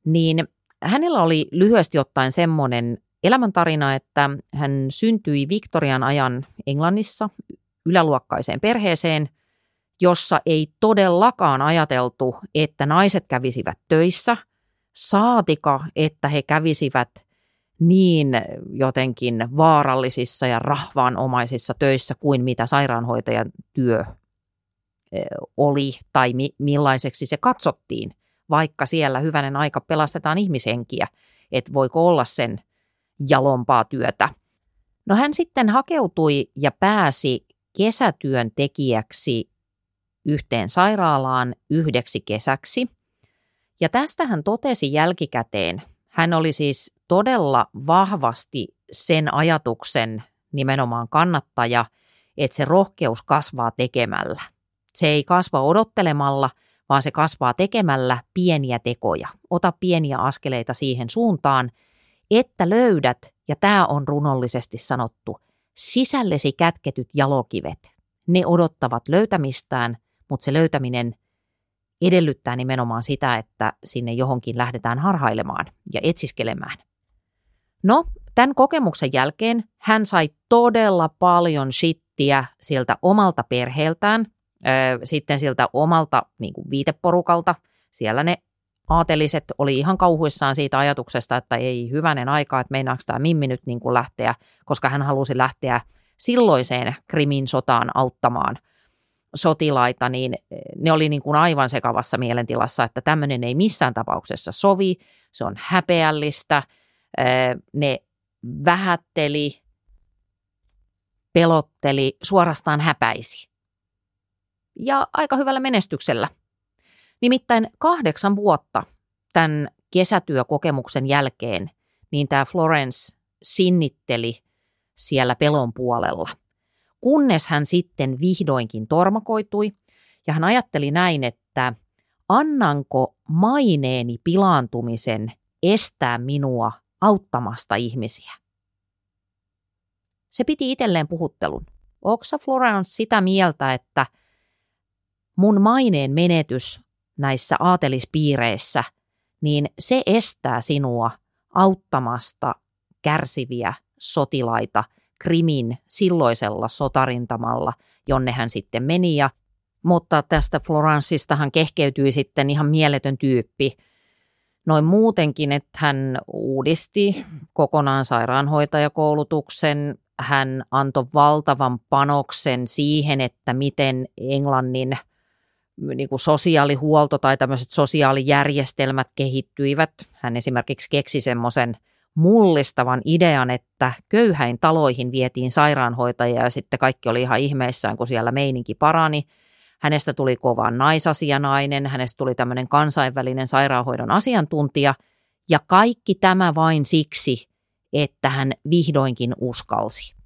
niin hänellä oli lyhyesti ottaen semmoinen elämäntarina, että hän syntyi Victorian ajan Englannissa yläluokkaiseen perheeseen, jossa ei todellakaan ajateltu, että naiset kävisivät töissä, saatika, että he kävisivät niin jotenkin vaarallisissa ja rahvaanomaisissa töissä kuin mitä sairaanhoitajan työ oli tai mi- millaiseksi se katsottiin, vaikka siellä hyvänen aika pelastetaan ihmishenkiä, että voiko olla sen jalompaa työtä. No hän sitten hakeutui ja pääsi kesätyön tekijäksi yhteen sairaalaan yhdeksi kesäksi. Ja tästä hän totesi jälkikäteen, hän oli siis todella vahvasti sen ajatuksen nimenomaan kannattaja, että se rohkeus kasvaa tekemällä. Se ei kasva odottelemalla, vaan se kasvaa tekemällä pieniä tekoja. Ota pieniä askeleita siihen suuntaan, että löydät, ja tämä on runollisesti sanottu, sisällesi kätketyt jalokivet. Ne odottavat löytämistään, mutta se löytäminen edellyttää nimenomaan sitä, että sinne johonkin lähdetään harhailemaan ja etsiskelemään. No, tämän kokemuksen jälkeen hän sai todella paljon shittiä siltä omalta perheeltään, sitten siltä omalta niin kuin viiteporukalta. Siellä ne aateliset oli ihan kauhuissaan siitä ajatuksesta, että ei hyvänen aika, että meinaako tämä Mimmi nyt niin kuin lähteä, koska hän halusi lähteä silloiseen Krimin sotaan auttamaan sotilaita, niin ne oli niin kuin aivan sekavassa mielentilassa, että tämmöinen ei missään tapauksessa sovi, se on häpeällistä, ne vähätteli, pelotteli, suorastaan häpäisi. Ja aika hyvällä menestyksellä – Nimittäin kahdeksan vuotta tämän kesätyökokemuksen jälkeen, niin tämä Florence sinnitteli siellä pelon puolella. Kunnes hän sitten vihdoinkin tormakoitui ja hän ajatteli näin, että annanko maineeni pilaantumisen estää minua auttamasta ihmisiä. Se piti itselleen puhuttelun. Oksa Florence sitä mieltä, että mun maineen menetys näissä aatelispiireissä, niin se estää sinua auttamasta kärsiviä sotilaita Krimin silloisella sotarintamalla, jonne hän sitten meni. Ja, mutta tästä Florenssistahan kehkeytyi sitten ihan mieletön tyyppi. Noin muutenkin, että hän uudisti kokonaan sairaanhoitajakoulutuksen, hän antoi valtavan panoksen siihen, että miten Englannin – niin kuin sosiaalihuolto tai tämmöiset sosiaalijärjestelmät kehittyivät. Hän esimerkiksi keksi semmoisen mullistavan idean, että köyhäin taloihin vietiin sairaanhoitajia ja sitten kaikki oli ihan ihmeissään, kun siellä meininki parani. Hänestä tuli kova naisasianainen, hänestä tuli tämmöinen kansainvälinen sairaanhoidon asiantuntija ja kaikki tämä vain siksi, että hän vihdoinkin uskalsi.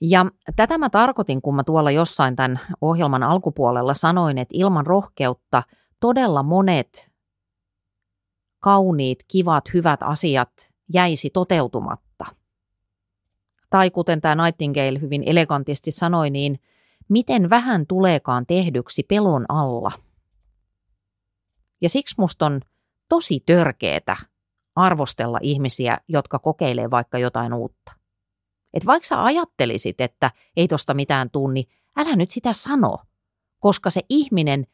Ja tätä mä tarkoitin, kun mä tuolla jossain tämän ohjelman alkupuolella sanoin, että ilman rohkeutta todella monet kauniit, kivat, hyvät asiat jäisi toteutumatta. Tai kuten tämä Nightingale hyvin elegantisti sanoi, niin miten vähän tuleekaan tehdyksi pelon alla. Ja siksi musta on tosi törkeetä arvostella ihmisiä, jotka kokeilee vaikka jotain uutta. Että vaikka sä ajattelisit, että ei tosta mitään tunni, älä nyt sitä sano, koska se ihminen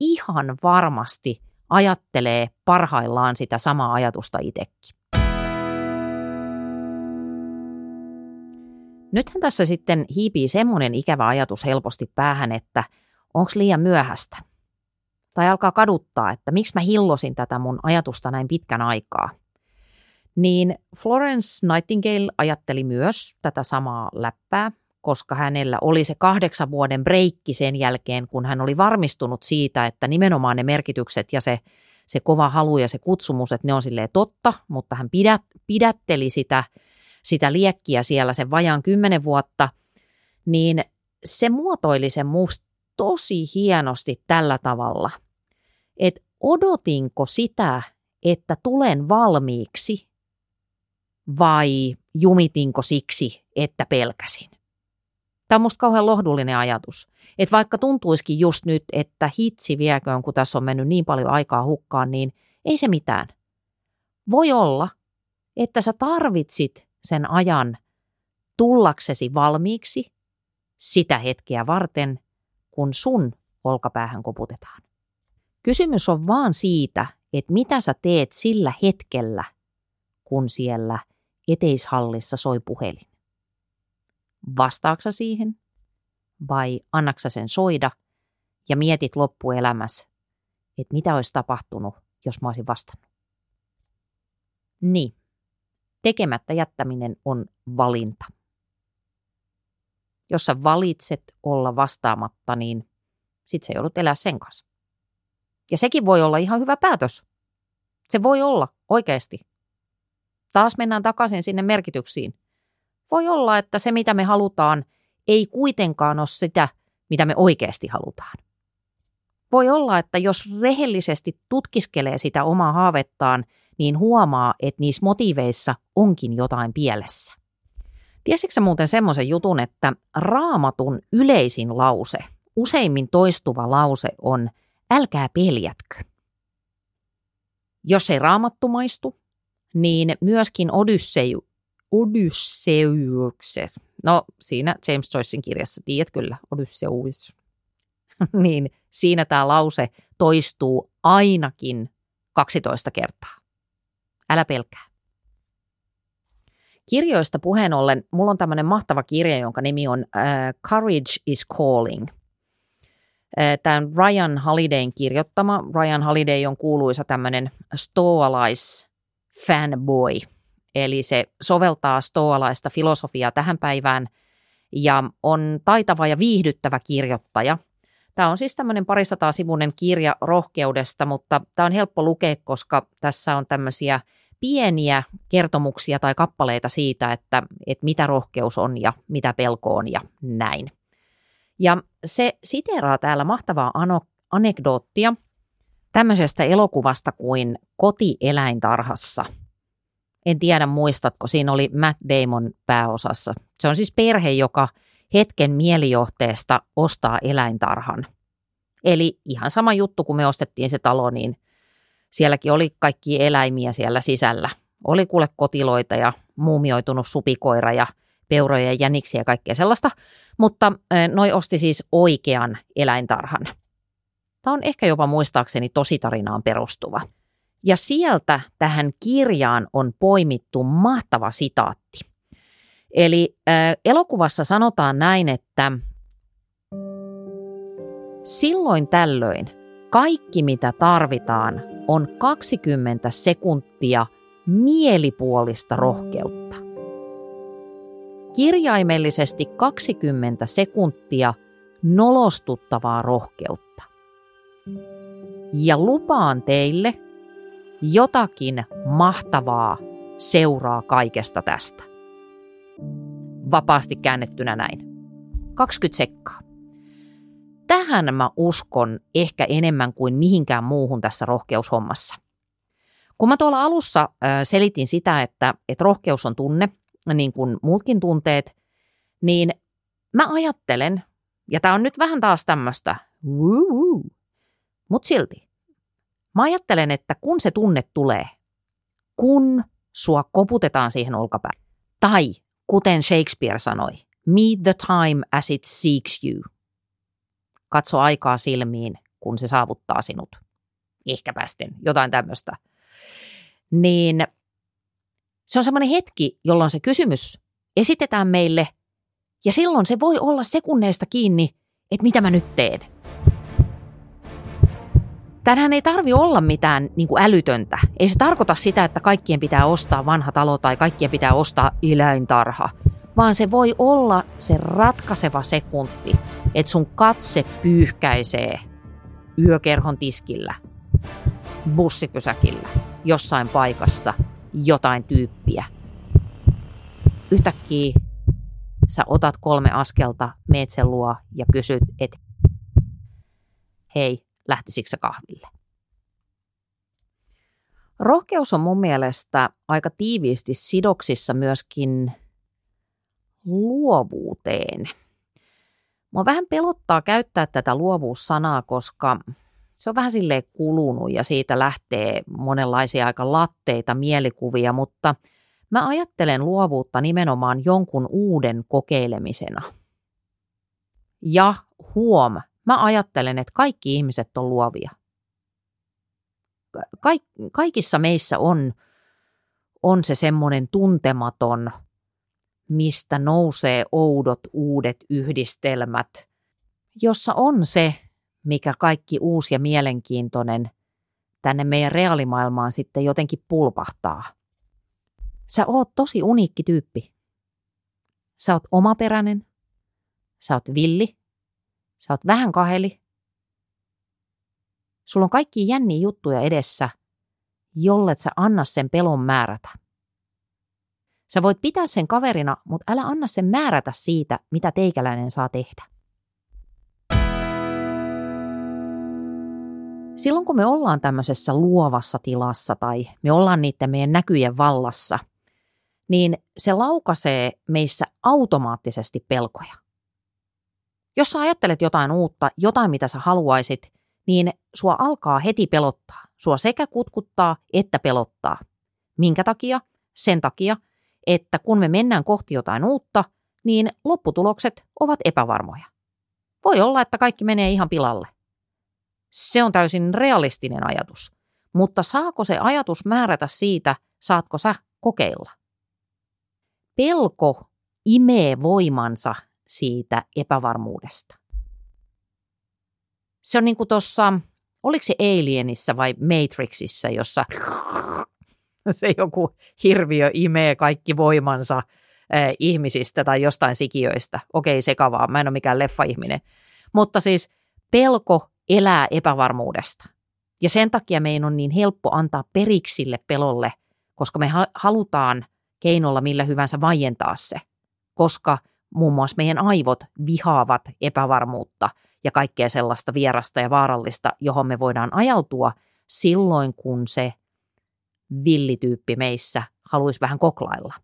ihan varmasti ajattelee parhaillaan sitä samaa ajatusta itsekin. Nythän tässä sitten hiipii semmoinen ikävä ajatus helposti päähän, että onko liian myöhäistä. Tai alkaa kaduttaa, että miksi mä hillosin tätä mun ajatusta näin pitkän aikaa. Niin Florence Nightingale ajatteli myös tätä samaa läppää, koska hänellä oli se kahdeksan vuoden breikki sen jälkeen, kun hän oli varmistunut siitä, että nimenomaan ne merkitykset ja se, se kova halu ja se kutsumus, että ne on silleen totta, mutta hän pidät, pidätteli sitä – sitä liekkiä siellä sen vajaan kymmenen vuotta, niin se muotoili sen musta tosi hienosti tällä tavalla, että odotinko sitä, että tulen valmiiksi vai jumitinko siksi, että pelkäsin. Tämä on musta kauhean lohdullinen ajatus. Että vaikka tuntuisikin just nyt, että hitsi vieköön, kun tässä on mennyt niin paljon aikaa hukkaan, niin ei se mitään. Voi olla, että sä tarvitsit sen ajan tullaksesi valmiiksi sitä hetkeä varten, kun sun olkapäähän koputetaan. Kysymys on vaan siitä, että mitä sä teet sillä hetkellä, kun siellä eteishallissa soi puhelin. Vastaaksa siihen vai annaksa sen soida ja mietit loppuelämässä, että mitä olisi tapahtunut, jos mä olisin vastannut. Niin, Tekemättä jättäminen on valinta. Jos sä valitset olla vastaamatta, niin sit sä joudut elää sen kanssa. Ja sekin voi olla ihan hyvä päätös. Se voi olla oikeasti. Taas mennään takaisin sinne merkityksiin. Voi olla, että se mitä me halutaan ei kuitenkaan ole sitä, mitä me oikeasti halutaan. Voi olla, että jos rehellisesti tutkiskelee sitä omaa haavettaan – niin huomaa, että niissä motiiveissa onkin jotain pielessä. Tiesitkö muuten semmoisen jutun, että raamatun yleisin lause, useimmin toistuva lause on älkää peljätkö. Jos ei raamattu maistu, niin myöskin Odysseu, Odysseukset, no siinä James Joycein kirjassa, tiedät kyllä, Odysseus, niin siinä tämä lause toistuu ainakin 12 kertaa. Älä pelkää. Kirjoista puheen ollen, mulla on tämmöinen mahtava kirja, jonka nimi on uh, Courage is Calling. Uh, Tämä on Ryan Holidayn kirjoittama. Ryan Holiday on kuuluisa tämmöinen stoalais fanboy, eli se soveltaa stoalaista filosofiaa tähän päivään ja on taitava ja viihdyttävä kirjoittaja. Tämä on siis tämmöinen parisataa sivunen kirja rohkeudesta, mutta tämä on helppo lukea, koska tässä on tämmöisiä – pieniä kertomuksia tai kappaleita siitä, että, että mitä rohkeus on ja mitä pelko on ja näin. Ja se siteraa täällä mahtavaa anekdoottia tämmöisestä elokuvasta kuin Kotieläintarhassa. En tiedä muistatko, siinä oli Matt Damon pääosassa. Se on siis perhe, joka hetken mielijohteesta ostaa eläintarhan. Eli ihan sama juttu, kun me ostettiin se talo, niin sielläkin oli kaikki eläimiä siellä sisällä. Oli kuule kotiloita ja muumioitunut supikoira ja peuroja ja jäniksiä ja kaikkea sellaista, mutta noi osti siis oikean eläintarhan. Tämä on ehkä jopa muistaakseni tositarinaan perustuva. Ja sieltä tähän kirjaan on poimittu mahtava sitaatti. Eli äh, elokuvassa sanotaan näin, että silloin tällöin kaikki mitä tarvitaan on 20 sekuntia mielipuolista rohkeutta. Kirjaimellisesti 20 sekuntia nolostuttavaa rohkeutta. Ja lupaan teille, jotakin mahtavaa seuraa kaikesta tästä. Vapaasti käännettynä näin. 20 sekkaa tähän mä uskon ehkä enemmän kuin mihinkään muuhun tässä rohkeushommassa. Kun mä tuolla alussa selitin sitä, että, että rohkeus on tunne, niin kuin muutkin tunteet, niin mä ajattelen, ja tämä on nyt vähän taas tämmöistä, mutta silti, mä ajattelen, että kun se tunne tulee, kun sua koputetaan siihen olkapäälle, tai kuten Shakespeare sanoi, Meet the time as it seeks you. Katso aikaa silmiin, kun se saavuttaa sinut. Ehkäpä sitten jotain tämmöistä. Niin se on semmoinen hetki, jolloin se kysymys esitetään meille, ja silloin se voi olla sekunneista kiinni, että mitä mä nyt teen. Tänään ei tarvi olla mitään niin kuin älytöntä. Ei se tarkoita sitä, että kaikkien pitää ostaa vanha talo tai kaikkien pitää ostaa eläintarha, vaan se voi olla se ratkaiseva sekunti, että sun katse pyyhkäisee yökerhon tiskillä, bussipysäkillä, jossain paikassa jotain tyyppiä. Yhtäkkiä sä otat kolme askelta, meet sen luo ja kysyt, että hei, lähtisikö sä kahville? Rohkeus on mun mielestä aika tiiviisti sidoksissa myöskin luovuuteen. Mua vähän pelottaa käyttää tätä luovuussanaa, koska se on vähän silleen kulunut ja siitä lähtee monenlaisia aika latteita mielikuvia, mutta mä ajattelen luovuutta nimenomaan jonkun uuden kokeilemisena. Ja huom, mä ajattelen, että kaikki ihmiset on luovia. Kaik- kaikissa meissä on, on se semmoinen tuntematon, mistä nousee oudot uudet yhdistelmät, jossa on se, mikä kaikki uusi ja mielenkiintoinen tänne meidän reaalimaailmaan sitten jotenkin pulpahtaa. Sä oot tosi uniikki tyyppi. Sä oot omaperäinen, sä oot villi, sä oot vähän kaheli. Sulla on kaikki jänniä juttuja edessä, jollet sä anna sen pelon määrätä. Sä voit pitää sen kaverina, mutta älä anna sen määrätä siitä, mitä teikäläinen saa tehdä. Silloin kun me ollaan tämmöisessä luovassa tilassa tai me ollaan niiden meidän näkyjen vallassa, niin se laukaisee meissä automaattisesti pelkoja. Jos sä ajattelet jotain uutta, jotain mitä sä haluaisit, niin sua alkaa heti pelottaa. Sua sekä kutkuttaa että pelottaa. Minkä takia? Sen takia, että kun me mennään kohti jotain uutta, niin lopputulokset ovat epävarmoja. Voi olla, että kaikki menee ihan pilalle. Se on täysin realistinen ajatus. Mutta saako se ajatus määrätä siitä, saatko sä kokeilla? Pelko imee voimansa siitä epävarmuudesta. Se on niin kuin tuossa, oliko se Alienissa vai Matrixissa, jossa se joku hirviö imee kaikki voimansa äh, ihmisistä tai jostain sikiöistä. Okei, sekavaa, mä en ole mikään leffa-ihminen. Mutta siis pelko elää epävarmuudesta. Ja sen takia meidän on niin helppo antaa periksi sille pelolle, koska me halutaan keinolla millä hyvänsä vaientaa se, koska muun muassa meidän aivot vihaavat epävarmuutta ja kaikkea sellaista vierasta ja vaarallista, johon me voidaan ajautua silloin, kun se villityyppi meissä haluaisi vähän koklailla.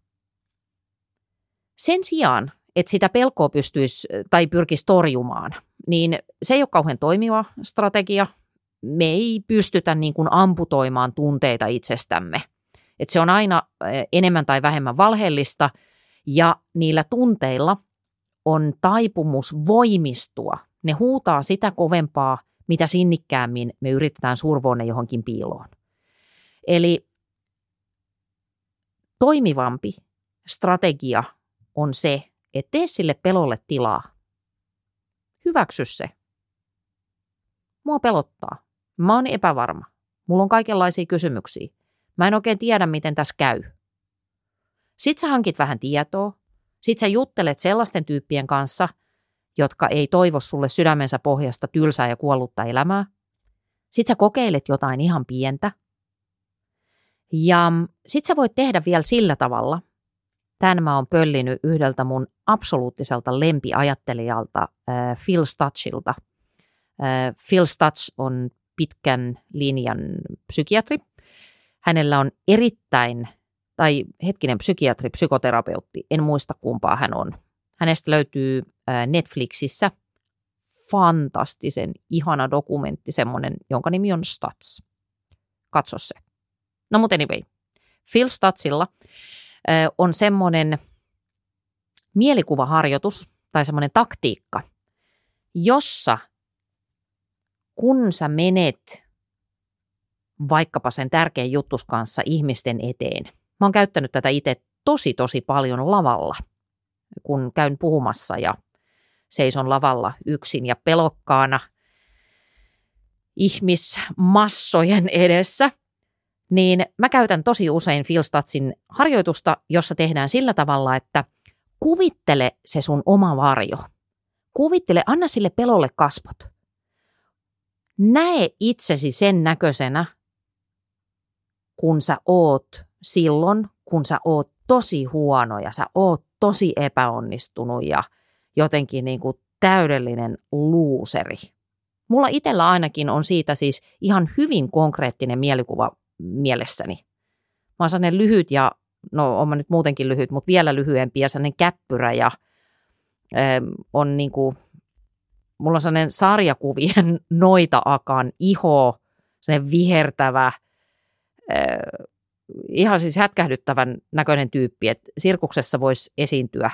Sen sijaan, että sitä pelkoa pystyisi tai pyrkisi torjumaan, niin se ei ole kauhean toimiva strategia. Me ei pystytä niin kuin amputoimaan tunteita itsestämme. Et se on aina enemmän tai vähemmän valheellista ja niillä tunteilla on taipumus voimistua. Ne huutaa sitä kovempaa, mitä sinnikkäämmin me yritetään survoa ne johonkin piiloon. Eli toimivampi strategia on se, että tee sille pelolle tilaa. Hyväksy se. Mua pelottaa. Mä oon epävarma. Mulla on kaikenlaisia kysymyksiä. Mä en oikein tiedä, miten tässä käy. Sitten sä hankit vähän tietoa. Sitten sä juttelet sellaisten tyyppien kanssa, jotka ei toivo sulle sydämensä pohjasta tylsää ja kuollutta elämää. Sitten sä kokeilet jotain ihan pientä. Ja sit sä voit tehdä vielä sillä tavalla, tämän mä oon pöllinyt yhdeltä mun absoluuttiselta lempiajattelijalta, äh, Phil Stutchilta. Äh, Phil Stutch on pitkän linjan psykiatri. Hänellä on erittäin, tai hetkinen psykiatri, psykoterapeutti, en muista kumpaa hän on. Hänestä löytyy äh, Netflixissä fantastisen ihana dokumentti, semmoinen, jonka nimi on Stats. Katso se. No mutta anyway, Phil Statsilla on semmoinen mielikuvaharjoitus tai semmoinen taktiikka, jossa kun sä menet vaikkapa sen tärkeän juttus kanssa ihmisten eteen. Mä oon käyttänyt tätä itse tosi tosi paljon lavalla, kun käyn puhumassa ja seison lavalla yksin ja pelokkaana ihmismassojen edessä, niin mä käytän tosi usein Phil Statsin harjoitusta, jossa tehdään sillä tavalla, että kuvittele se sun oma varjo. Kuvittele, anna sille pelolle kasvot. Näe itsesi sen näköisenä, kun sä oot silloin, kun sä oot tosi huono ja sä oot tosi epäonnistunut ja jotenkin niin kuin täydellinen luuseri. Mulla itsellä ainakin on siitä siis ihan hyvin konkreettinen mielikuva mielessäni. Mä oon lyhyt ja, no on mä nyt muutenkin lyhyt, mutta vielä lyhyempi ja sellainen käppyrä ja ö, on niin kuin, mulla on sellainen sarjakuvien noita-akan iho, sellainen vihertävä, ö, ihan siis hätkähdyttävän näköinen tyyppi, että sirkuksessa voisi esiintyä,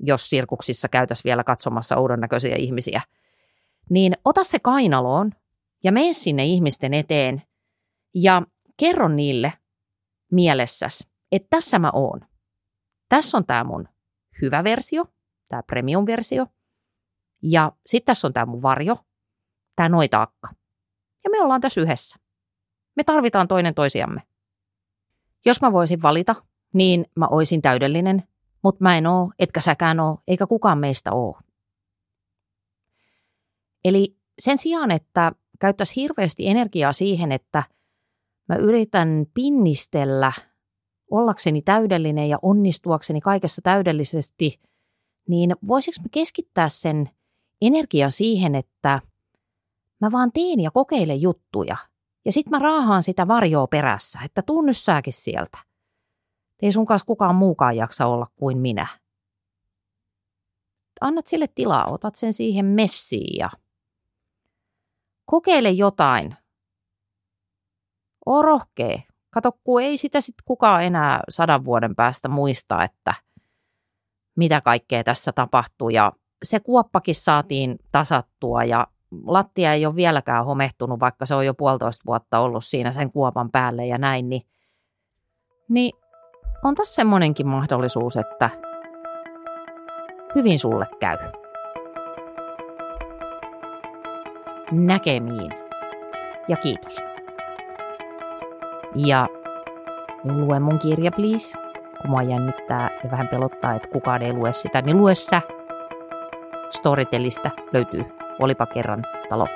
jos sirkuksissa käytäisiin vielä katsomassa oudon näköisiä ihmisiä, niin ota se kainaloon ja mene sinne ihmisten eteen ja kerro niille mielessäsi, että tässä mä oon. Tässä on tämä mun hyvä versio, tämä premium-versio, ja sitten tässä on tämä mun varjo, tämä noitaakka. Ja me ollaan tässä yhdessä. Me tarvitaan toinen toisiamme. Jos mä voisin valita, niin mä oisin täydellinen, mutta mä en oo, etkä säkään oo, eikä kukaan meistä oo. Eli sen sijaan, että käyttäisi hirveästi energiaa siihen, että mä yritän pinnistellä ollakseni täydellinen ja onnistuakseni kaikessa täydellisesti, niin voisiko mä keskittää sen energian siihen, että mä vaan teen ja kokeilen juttuja – ja sit mä raahaan sitä varjoa perässä, että tuu nyt sääkin sieltä. Ei sun kanssa kukaan muukaan jaksa olla kuin minä. Annat sille tilaa, otat sen siihen messiin ja kokeile jotain. Oo rohkee. Kato, kun ei sitä sitten kukaan enää sadan vuoden päästä muista, että mitä kaikkea tässä tapahtuu. Ja se kuoppakin saatiin tasattua ja lattia ei ole vieläkään homehtunut, vaikka se on jo puolitoista vuotta ollut siinä sen kuopan päälle ja näin, niin, niin on tässä semmoinenkin mahdollisuus, että hyvin sulle käy. Näkemiin. Ja kiitos. Ja lue mun kirja, please. Kun mua jännittää ja vähän pelottaa, että kukaan ei lue sitä, niin lue sä. Storytelistä löytyy Olipa kerran talo.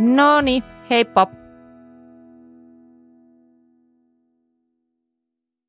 No niin, heippa!